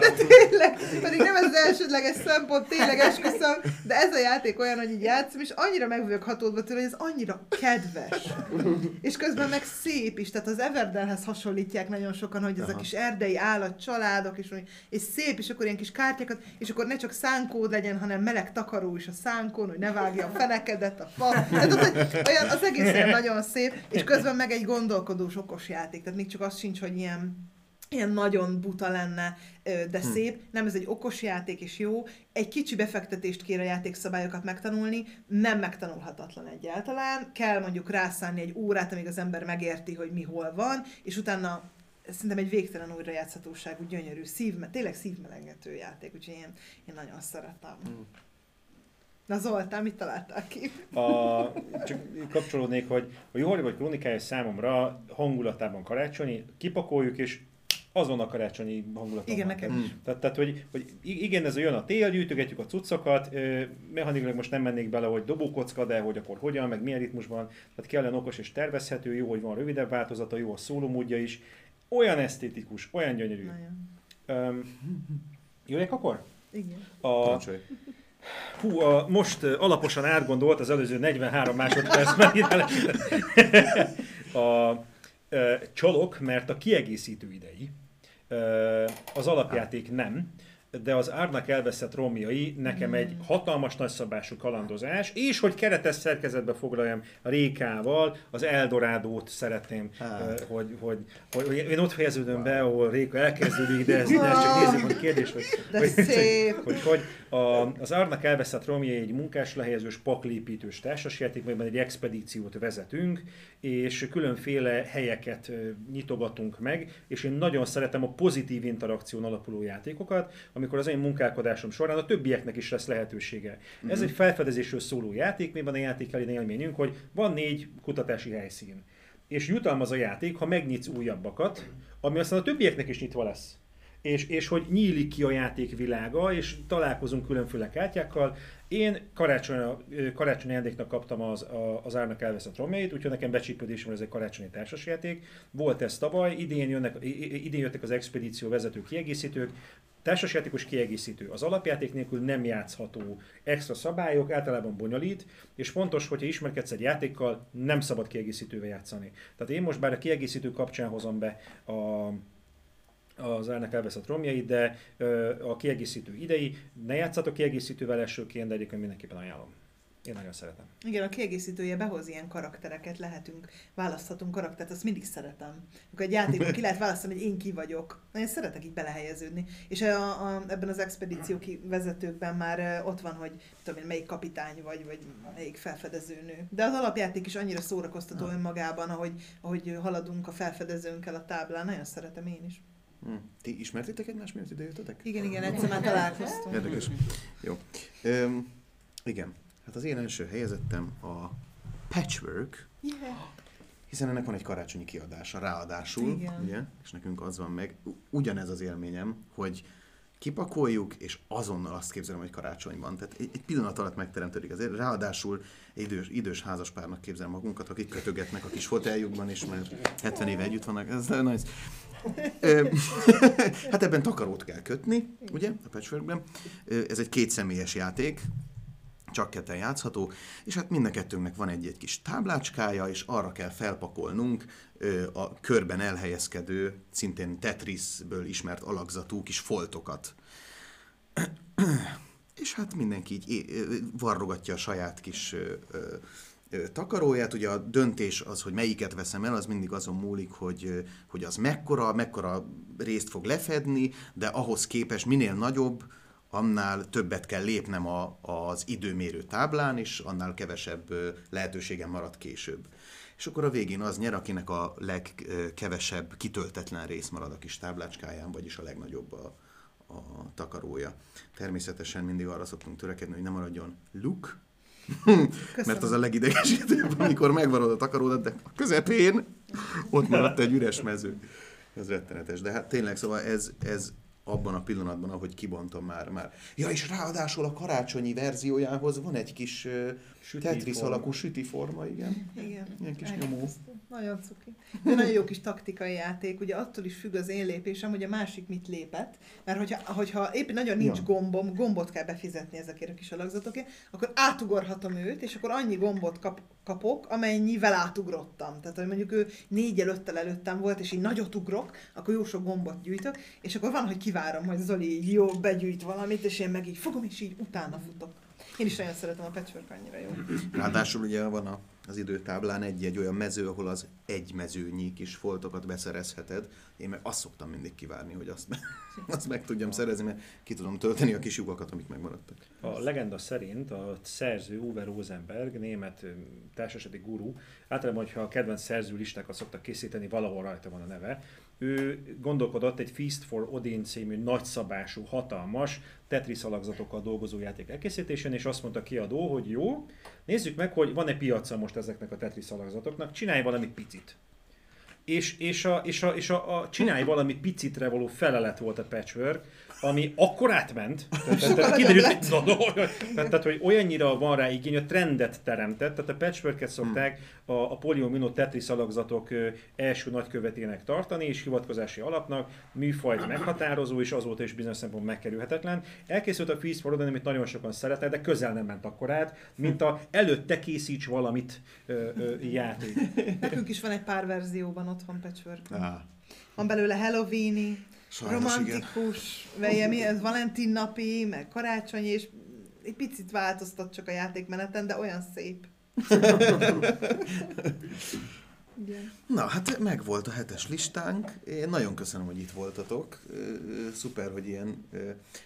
Speaker 3: De tényleg, pedig nem ez az elsődleges szempont, tényleg esküszöm, de ez a játék olyan, hogy így játszom, és annyira meg vagyok hatódva tőle, hogy ez annyira kedves. És közben meg szép is, tehát az Everdelhez hasonlítják nagyon sokan, hogy ez a kis erdei állat, családok, és, és szép, és akkor ilyen kis kártyákat, és akkor ne csak szánkód legyen, hanem meleg takaró is a szánkón, hogy ne vágja a fenekedet, a fa. Tehát az, olyan, az egész nagyon szép, és közben meg egy gondolkodós, okos játék, tehát még csak az sincs, hogy ilyen ilyen nagyon buta lenne, de
Speaker 1: Hm.
Speaker 3: szép. Nem, ez egy okos játék és jó. Egy kicsi befektetést kér a játékszabályokat megtanulni, nem megtanulhatatlan egyáltalán. Kell mondjuk rászánni egy órát, amíg az ember megérti, hogy mi hol van, és utána szerintem egy végtelen újrajátszhatóságú, gyönyörű, szívme, tényleg szívmelengető játék, úgyhogy én, én nagyon szeretem.
Speaker 1: Hm.
Speaker 3: Na Zoltán, mit találtál ki?
Speaker 2: A, csak kapcsolódnék, hogy a Juhari vagy krónikája számomra hangulatában karácsonyi, kipakoljuk és azon a karácsonyi hangulatban
Speaker 3: Igen,
Speaker 2: van.
Speaker 3: nekem
Speaker 1: Mm.
Speaker 3: is.
Speaker 2: Tehát, tehát hogy, hogy igen, ez a jön a tél, gyűjtögetjük a cuccokat, mechanikailag most nem mennék bele, hogy dobókocka, de hogy akkor hogyan, meg milyen ritmusban, tehát kellene okos és tervezhető, jó, hogy van rövidebb változata, jó a szólómódja is, olyan esztétikus, olyan gyönyörű.
Speaker 3: Nagyon.
Speaker 2: Um, jöjjek akkor?
Speaker 3: Igen.
Speaker 2: A,
Speaker 1: Parancsolj.
Speaker 2: hú, a, most alaposan átgondolt az előző 43 másodpercben a ö, csalok, mert a kiegészítő idei, az alapjáték nem. De az árnak elveszett romjai nekem egy hatalmas nagyszabású kalandozás, és hogy keretes szerkezetbe foglaljam Rékával, az Eldorádót szeretném, ö, hogy, hogy, hogy, hogy én ott fejeződöm be, ahol Réka elkezdődik, de ez, de ez csak nézzük, hogy kérdés, hogy,
Speaker 3: De
Speaker 2: hogy,
Speaker 3: szép.
Speaker 2: hogy, hogy a, az Árnak elveszett romjai egy munkás lehelyezős paklépítős társasjáték, melyben egy expedíciót vezetünk, és különféle helyeket nyitogatunk meg, és én nagyon szeretem a pozitív interakción alapuló játékokat, amikor az én munkálkodásom során a többieknek is lesz lehetősége. Ez egy felfedezésről szóló játék, miben a játék elég élményünk, hogy van négy kutatási helyszín. És jutalmaz a játék, ha megnyitsz újabbakat, ami aztán a többieknek is nyitva lesz és, és hogy nyílik ki a játék világa, és találkozunk különféle kártyákkal. Én karácsony, karácsonyi ajándéknak kaptam az, a, az árnak elveszett romjait, úgyhogy nekem becsípődésem, ez egy karácsonyi társasjáték. Volt ez tavaly, idén, jönnek, idén jöttek az expedíció vezető kiegészítők, Társasjátékos kiegészítő. Az alapjáték nélkül nem játszható. Extra szabályok, általában bonyolít, és fontos, hogyha ismerkedsz egy játékkal, nem szabad kiegészítővel játszani. Tehát én most bár a kiegészítő kapcsán hozom be a, az árnak elveszett romjait, de ö, a kiegészítő idei, ne játszatok kiegészítővel elsőként, de egyébként mindenképpen ajánlom. Én nagyon szeretem.
Speaker 3: Igen, a kiegészítője behoz ilyen karaktereket, lehetünk, választhatunk karaktert, azt mindig szeretem. Akkor egy játékban ki lehet választani, hogy én ki vagyok. Én szeretek így belehelyeződni. És a, a, ebben az expedíció vezetőkben már ott van, hogy tudom én, melyik kapitány vagy, vagy melyik felfedezőnő. De az alapjáték is annyira szórakoztató önmagában, ahogy, ahogy haladunk a felfedezőnkkel a táblán. Nagyon szeretem én is.
Speaker 1: Hm. Ti ismertétek egymást, miért ide jöttetek?
Speaker 3: Igen, igen, egyszer már találkoztunk.
Speaker 1: Érdekes. Jó. Öm, igen. Hát az én első helyezettem a Patchwork,
Speaker 3: Yeah.
Speaker 1: hiszen ennek van egy karácsonyi kiadása, ráadásul,
Speaker 3: Igen.
Speaker 1: ugye, és nekünk az van meg, ugyanez az élményem, hogy kipakoljuk, és azonnal azt képzelem, hogy karácsony van. Tehát egy, egy pillanat alatt megteremtődik az élet. Ráadásul idős, idős házaspárnak képzelem magunkat, akik kötögetnek a kis foteljukban, és már 70 éve együtt vannak. Ez nagyon hát ebben takarót kell kötni, ugye, a patchworkben. Ez egy kétszemélyes játék, csak ketten játszható, és hát mind a kettőnknek van egy-egy kis táblácskája, és arra kell felpakolnunk ö, a körben elhelyezkedő, szintén Tetrisből ismert alakzatú kis foltokat. és hát mindenki így varrogatja a saját kis ö, ö, takaróját. Ugye a döntés az, hogy melyiket veszem el, az mindig azon múlik, hogy, hogy az mekkora, mekkora részt fog lefedni, de ahhoz képest minél nagyobb, annál többet kell lépnem a, az időmérő táblán, és annál kevesebb lehetőségem marad később. És akkor a végén az nyer, akinek a legkevesebb kitöltetlen rész marad a kis táblácskáján, vagyis a legnagyobb a, a takarója. Természetesen mindig arra szoktunk törekedni, hogy ne maradjon luk, mert az a legidegesítőbb, amikor megvarod a takaródat, de a közepén ott maradt egy üres mező. Ez rettenetes. De hát tényleg, szóval ez, ez abban a pillanatban, ahogy kibontom már, már. Ja, és ráadásul a karácsonyi verziójához van egy kis uh, Tetris alakú süti forma, igen.
Speaker 3: Igen.
Speaker 1: Ilyen kis nyomó.
Speaker 3: Nagyon cuki. De nagyon jó kis taktikai játék, ugye attól is függ az én lépésem, hogy a másik mit lépett, mert hogyha, hogyha éppen nagyon nincs
Speaker 1: Ja.
Speaker 3: gombom, gombot kell befizetni ezekért a kis alakzatokért, akkor átugorhatom őt, és akkor annyi gombot kap, kapok, amennyivel átugrottam. Tehát, hogy mondjuk ő négy öttel előttem volt, és így nagyot ugrok, akkor jó sok gombot gyűjtök, és akkor van, hogy kivárom, hogy Zoli így jó begyűjt valamit, és én meg így fogom, és így utána futok. Én is nagyon szeretem a patchwork, annyira jó.
Speaker 1: Ráadásul ugye van a, az időtáblán egy-egy olyan mező, ahol az egy mezőnyi kis foltokat beszerezheted. Én meg azt szoktam mindig kivárni, hogy azt, azt meg tudjam szerezni, mert ki tudom tölteni a kis lyukakat, amik megmaradtak.
Speaker 2: A legenda szerint a szerző Uwe Rosenberg, német ö, társasági guru, általában, hogyha a kedvenc szerző listákat szoktak készíteni, valahol rajta van a neve, ő gondolkodott egy Feast for Odin című nagyszabású, hatalmas Tetris alakzatokkal dolgozó játék elkészítésén, és azt mondta kiadó, hogy jó, nézzük meg, hogy van-e piaca most ezeknek a Tetris alakzatoknak, csinálj valami picit. És, és, a, és, a, és a, a csinálj valami picitre való felelet volt a patchwork, ami akkor átment. Tehát, tehát, tehát, kiderült, hogy, na, no, tehát, tehát, hogy olyannyira van rá igény, hogy trendet teremtett. Tehát a patchworket szokták a, a Polyomino Tetris alakzatok első nagykövetének tartani, és hivatkozási alapnak, műfajt meghatározó, és azóta is bizonyos szempontból megkerülhetetlen. Elkészült a Feast for Odin, amit nagyon sokan szeretett, de közel nem ment akkor át, mint a előtte készíts valamit ö, ö, játék.
Speaker 3: Nekünk is van egy pár verzióban otthon patchwork.
Speaker 1: Á,
Speaker 3: Van belőle Halloween-i,
Speaker 1: Sajnos,
Speaker 3: romantikus, vagy ilyen mi, ez Valentin napi, meg karácsonyi, és egy picit változtat csak a játékmeneten, de olyan szép. Igen.
Speaker 1: Na, hát megvolt a hetes listánk. Én nagyon köszönöm, hogy itt voltatok. Szuper, hogy ilyen...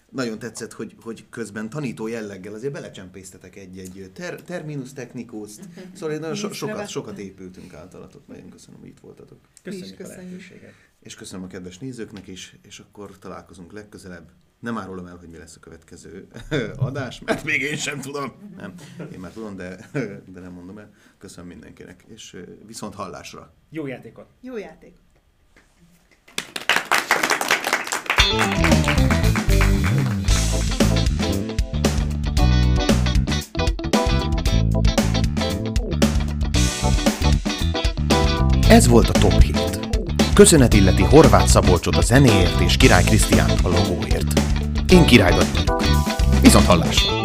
Speaker 1: Nagyon tetszett, hogy, hogy közben tanító jelleggel azért belecsempésztetek egy-egy ter, terminus technikuszt. Szóval én nagyon so, sokat, sokat épültünk általatok. Nagyon köszönöm, hogy itt voltatok.
Speaker 2: Köszönjük a
Speaker 3: köszönjük.
Speaker 2: lehetőséget.
Speaker 1: És köszönöm a kedves nézőknek is, és akkor találkozunk legközelebb. Nem árulom el, hogy mi lesz a következő adás, mert még én sem tudom. Nem, én már tudom, de, de nem mondom el. Köszönöm mindenkinek, és viszont hallásra.
Speaker 2: Jó játékot!
Speaker 3: Jó játék.
Speaker 1: Ez volt a Top 7. Köszönet illeti Horváth Szabolcsot a zenéért és Király Krisztiánt a logóért. Én Király vagyok. Viszont hallásra!